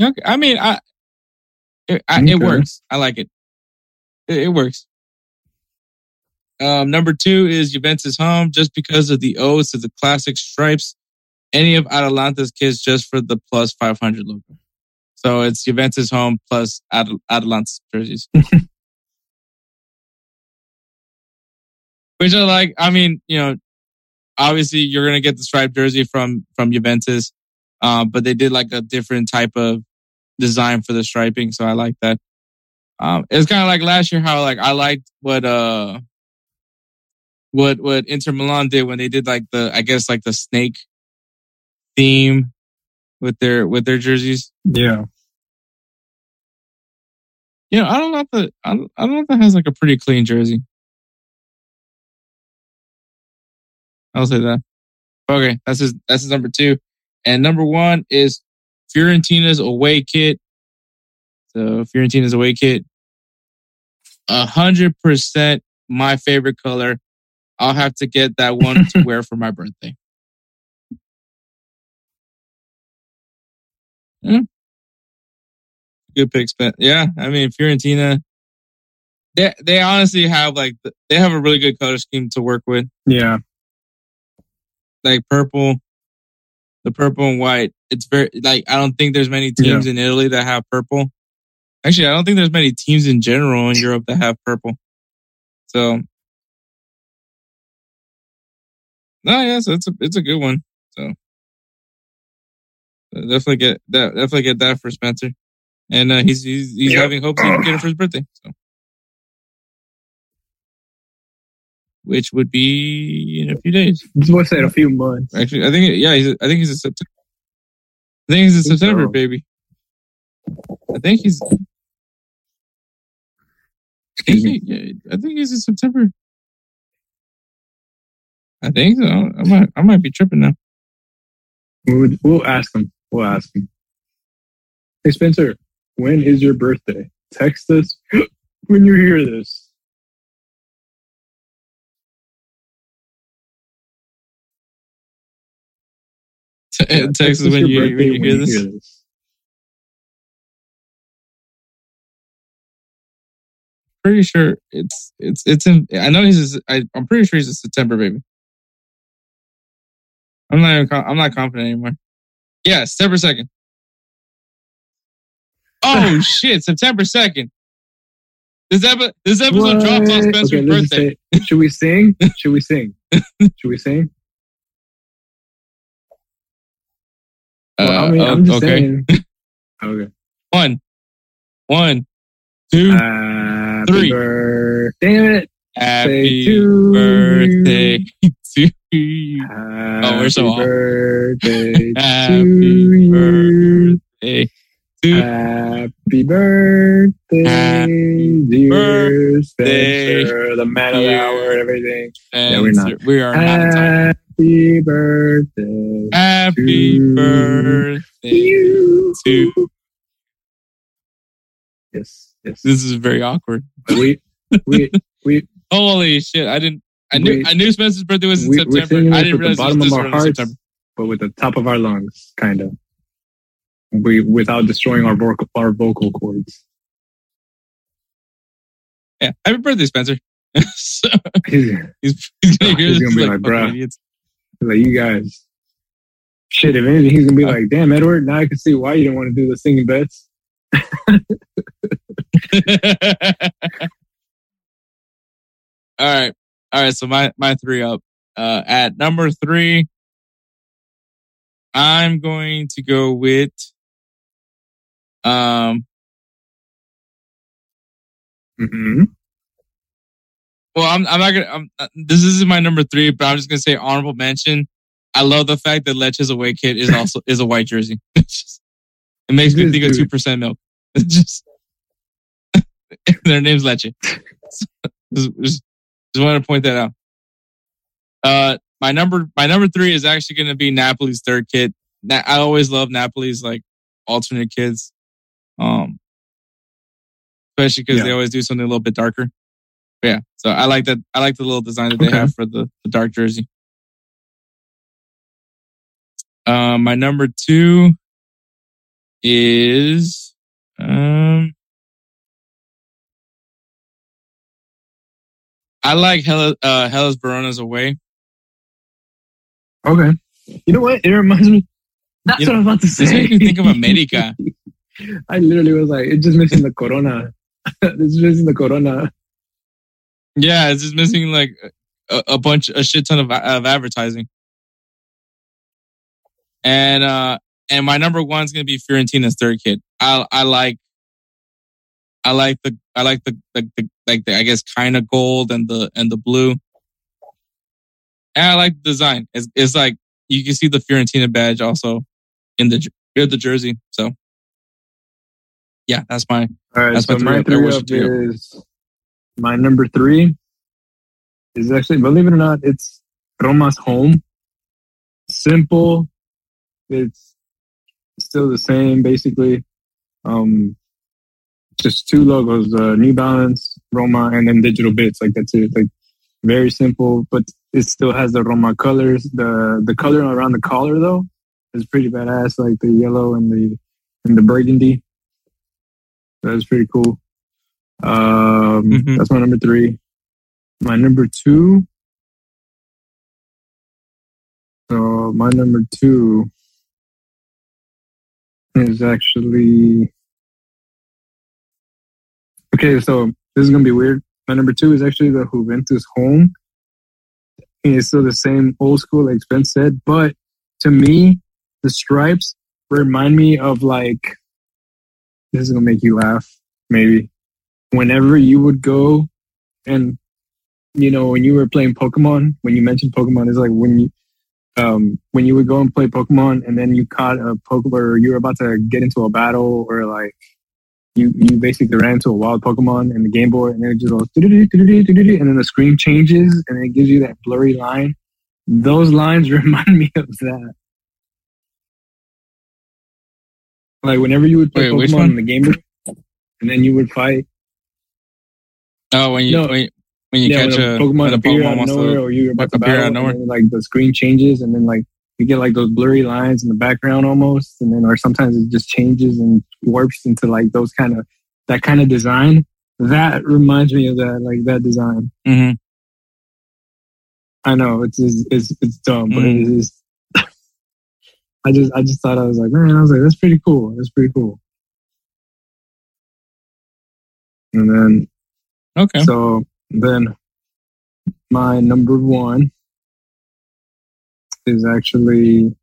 Okay. I mean, I it, I, Okay. it works. I like it. it. It works. Um, number two is Juventus home, just because of the odes to the classic stripes. Any of Atalanta's kids just for the plus five hundred logo. So it's Juventus home plus At- Atalanta's jerseys. Which I like. I mean, you know, obviously you're gonna get the striped jersey from from Juventus, um, but they did like a different type of design for the striping, so I like that. Um, it's kind of like last year how like I liked what uh what what Inter Milan did when they did like the I guess like the snake theme with their with their jerseys. Yeah. You know, I don't know if the I don't, I don't know if that has like a pretty clean jersey. I'll say that. Okay, that's his that's his number two, and number one is Fiorentina's away kit. So Fiorentina's away kit, a hundred percent my favorite color. I'll have to get that one to wear for my birthday. Yeah. Good pick, Spence. Yeah, I mean Fiorentina. They they honestly have like they have a really good color scheme to work with. Yeah. Like purple, the purple and white. It's very like I don't think there's many teams in Italy that have purple. Actually, I don't think there's many teams in general in Europe that have purple. So, no, yes, it's a it's a good one. So, definitely get that. Definitely get that for Spencer, and uh, he's he's, he's Yep. having hopes he can get it for his birthday. So, which would be in a few days. This boy said a few months. Actually, I think yeah, he's I think he's in September. I think he's in think September, so. baby. I think he's. I Excuse think, he, yeah, I think he's in September. I think so. I might, I might be tripping now. We'll, we'll ask him. We'll ask him. Hey Spencer, when is your birthday? Text us when you hear this. Us us when you when you hear this. Pretty sure it's it's it's in. I know he's. I, I'm pretty sure he's a September, baby. I'm not. Even, I'm not confident anymore. Yeah, September second. Oh shit! September second. This episode, this episode drops on Spencer's Okay, birthday. say- should we sing? Should we sing? should we sing? Well, I mean, Uh, I'm just okay. saying. Okay. One, one, two. Happy Three. Damn it. Happy to birthday to you. Happy we're so off. birthday Happy to you. birthday to Happy birthday, Happy dear birthday, Spencer, the man of the hour and everything. and we're not. We are not. Happy birthday Happy to birthday you. to. Yes, yes. This is very awkward. We, we, we, Holy shit! I didn't. I knew. We- I knew Spencer's birthday was in we, September. I didn't with the realize it was bottom of our hearts, September. but with the top of our lungs, kind of. We, without destroying our vocal, our vocal cords. Yeah. Happy birthday, Spencer. so, He's, he's, he's gonna hear He's this. gonna be like, like, "Bruh." idiots. Like you guys, shit. If anything, he's gonna be like, "Damn, Edward, now I can see why you didn't want to do the singing bets." All right. All right. So my, my three up. Uh, at number three, I'm going to go with, um, mm-hmm. Well, I'm, I'm not gonna, I'm, uh, this isn't my number three, but I'm just gonna say honorable mention. I love the fact that Lecce's away kit is also, is a white jersey. Just, it makes me think of 2% milk. Just, their name's Leche. just, just, just want to point that out. Uh, my number, my number three is actually going to be Napoli's third kit. Na- I always love Napoli's like alternate kids. Um, especially because Yeah. they always do something a little bit darker. Yeah. So I like that. I like the little design that they Okay. have for the, the dark jersey. Um, my number two is, um, I like Hella, uh, Hellas Verona's away. Okay. You know what? It reminds me. That's You what I was about to say. This makes me think of America. I literally was like, it's just missing the corona. it's missing the corona. Yeah, it's just missing like a, a bunch, a shit ton of, of advertising. And uh, and my number one is gonna be Fiorentina's third kid. I I like, I like the I like the the, the like the I guess kind of gold and the and the blue. And I like the design. It's it's like you can see the Fiorentina badge also in the in the jersey. So yeah, that's my All right. That's so my my three three up. is my number three is actually, believe it or not, it's Roma's home. Simple. It's still the same, basically. Um, just two logos: uh, New Balance, Roma, and then Digital Bits. Like that's it. Like very simple, but it still has the Roma colors. The the color around the collar though is pretty badass. Like the yellow and the and the burgundy. That's pretty cool. Um, Mhm. That's my number three. My number two. So my number two is actually okay. So this is gonna be weird. My number two is actually the Juventus home. It's still the same old school, like Spence said, but to me, the stripes remind me of like this is gonna make you laugh, maybe. Whenever you would go and you know, when you were playing Pokemon, when you mentioned Pokemon, it's like when you um when you would go and play Pokemon and then you caught a Pokemon or you were about to get into a battle or like you you basically ran into a wild Pokemon in the Game Boy and then it just goes and then the screen changes and it gives you that blurry line. Those lines remind me of that. Like whenever you would play Wait, Pokemon in the Game Boy and then you would fight oh when you No. when, when you yeah, catch when a a Pokemon a Pokemon out of nowhere, or you're about to out battle, of nowhere. and then, like the screen changes, and then like you get like those blurry lines in the background almost, and then or sometimes it just changes and warps into like those kind of that kind of design. That reminds me of that, like that design. hmm I know it's it's it's, dumb, but Mm. it is. I just I just thought I was like, man, I was like, that's pretty cool. That's pretty cool. And then Okay. So then my number one is actually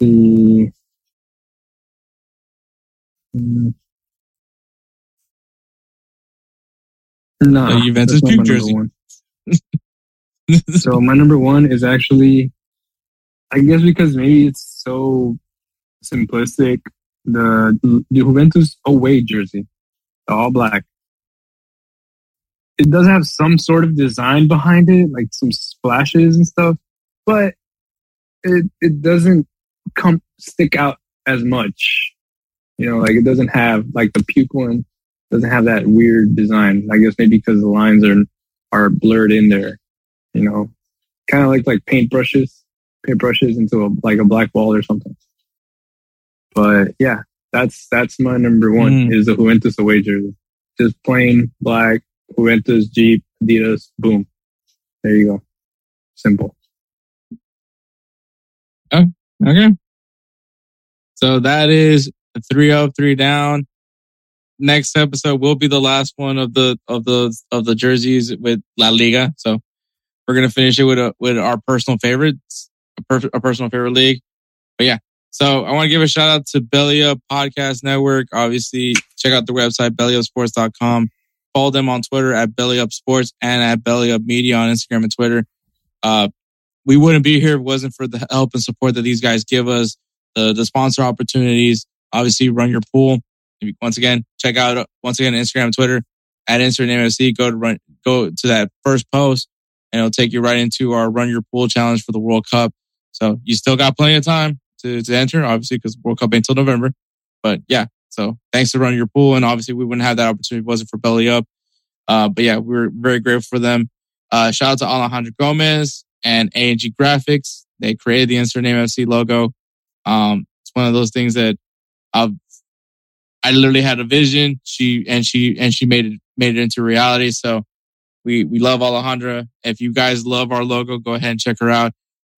the Mm. no, The Juventus Duke jersey. So my number one is actually, I guess because maybe it's so simplistic. The the Juventus away jersey, all black. It does have some sort of design behind it, like some splashes and stuff, but it it doesn't come stick out as much. You know, like it doesn't have like the puke one doesn't have that weird design. I guess maybe because the lines are are blurred in there. You know, kind of like like paintbrushes, paintbrushes into a like a black wall or something. But yeah, that's that's my number one Mm. is the Juventus away jersey. Just plain black Juventus Jeep Adidas. Boom, there you go. Simple. Oh, Okay. So that is three up, three down. Next episode will be the last one of the of the of the jerseys with La Liga. So we're gonna finish it with a with our personal favorites, a, per, a personal favorite league. But yeah, so I want to give a shout out to Belly Up Podcast Network. Obviously, check out the website bellyupsports.com. Follow them on Twitter at Belly Up Sports and at Belly Up Media on Instagram and Twitter. Uh, we wouldn't be here if it wasn't for the help and support that these guys give us, the the sponsor opportunities. Obviously, run your pool. Once again, check out once again Instagram, and Twitter at Insert MFC. Go to run, go to that first post, and it'll take you right into our Run Your Pool challenge for the World Cup. So you still got plenty of time to to enter, obviously, because World Cup ain't until November. But yeah, so thanks to Run Your Pool, and obviously we wouldn't have that opportunity if it wasn't for Belly Up. Uh, but yeah, we're very grateful for them. Uh, shout out to Alejandro Gomez and A&G Graphix. They created the Insert Name FC logo. Um, it's one of those things that I've, I literally had a vision. She and she and she made it made it into reality. So we we love Alejandra. If you guys love our logo, go ahead and check her out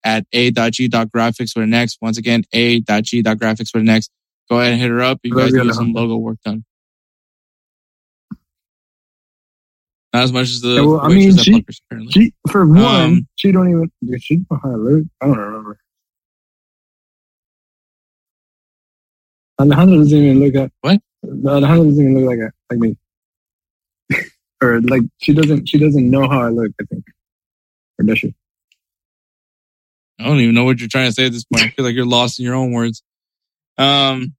at a.g.graphix for the next. Once again, a.g.graphix for the next. Go ahead and hit her up. You guys need some logo work done. Not as much as the. Yeah, well, I mean, she, she for one, um, she don't even. Did she know how to look? I don't remember. Alejandro doesn't even look at what? Alejandro doesn't even look like a, like me, or like she doesn't. She doesn't know how I look. I think, or does she? I don't even know what you're trying to say at this point. I feel like you're lost in your own words. Um,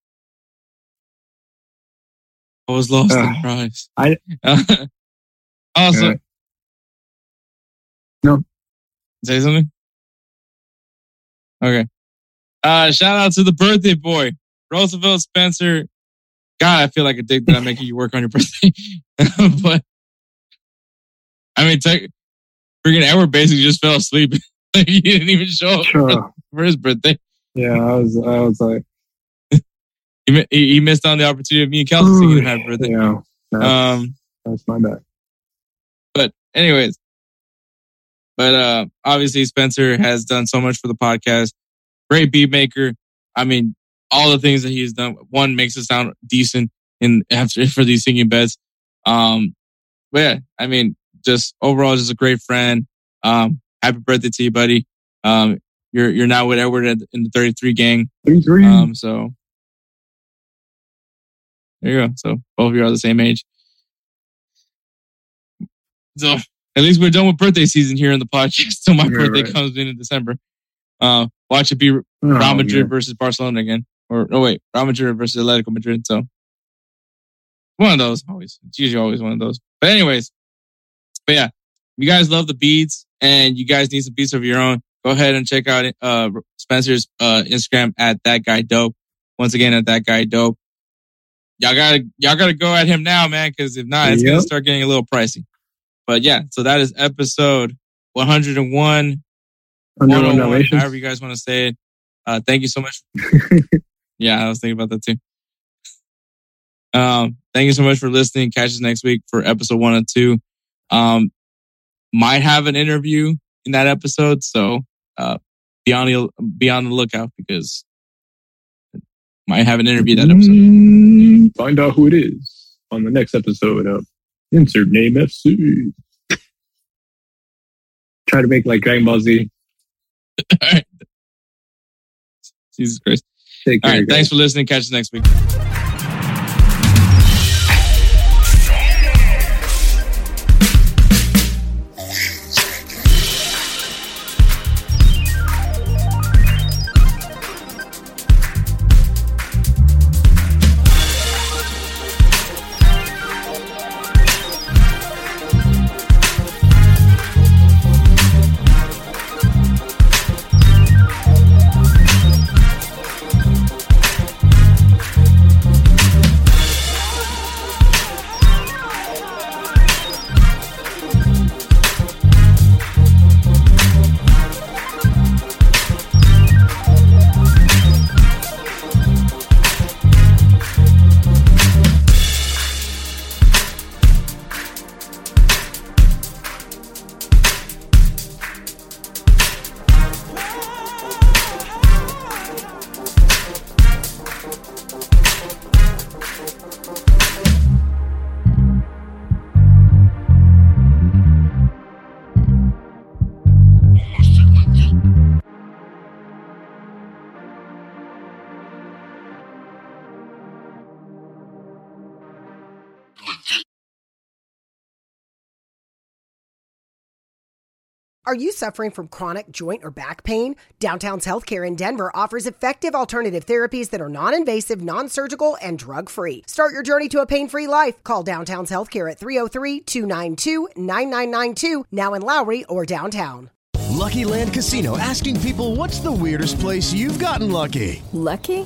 I was lost uh, in Christ. I. Also, Uh, no. Say something. Okay. Uh, shout out to the birthday boy, Roosevelt Spencer. God, I feel like a dick that I'm making you work on your birthday. but I mean, tech, freaking Edward basically just fell asleep. he didn't even show up Sure. for, for his birthday. Yeah, I was. I was like, He, he, missed on the opportunity of me and Kelsey singing happy birthday. yeah, that's, Um, that's my bad. but anyways, but uh, obviously Spencer has done so much for the podcast. Great beat maker. I mean, all the things that he's done. One makes it sound decent in after for these singing beds. Um, but yeah, I mean, just overall, just a great friend. Um, happy birthday to you, buddy. Um, you're you're now with Edward in the 33 gang. Three, three. Um, so there you go. So both of you are the same age. So at least we're done with birthday season here in the podcast So my Right, birthday right. comes in in December. Uh, watch it be Real Oh, Madrid yeah. versus Barcelona again, or no wait, Real Madrid versus Atletico Madrid. So one of those always. It's usually always one of those. But anyways, but yeah, you guys love the beats and you guys need some beats of your own, go ahead and check out uh Spencer's uh Instagram at that guy dope. Once again, at that guy dope. Y'all gotta y'all gotta go at him now, man, because if not, it's gonna start getting a little pricey. But yeah, so that is episode 101. Under 101, Dalmatians. however you guys want to say it. Uh, thank you so much. yeah, I was thinking about that too. Um, thank you so much for listening. Catch us next week for episode one and two. Um, might have an interview in that episode, so uh, be on the be on the lookout because might have an interview that episode. Mm, Find out who it is on the next episode of Insert Name FC. Try to make like Dragon Ball Z. All right. Jesus Christ. Take All right. guys. Thanks for listening. Catch us next week. Are you suffering from chronic joint or back pain? Downtown's Healthcare in Denver offers effective alternative therapies that are non invasive, non surgical, and drug free. Start your journey to a pain free life. Call Downtown's Healthcare at 303 292 9992, now in Lowry or downtown. Lucky Land Casino asking people what's the weirdest place you've gotten lucky? Lucky?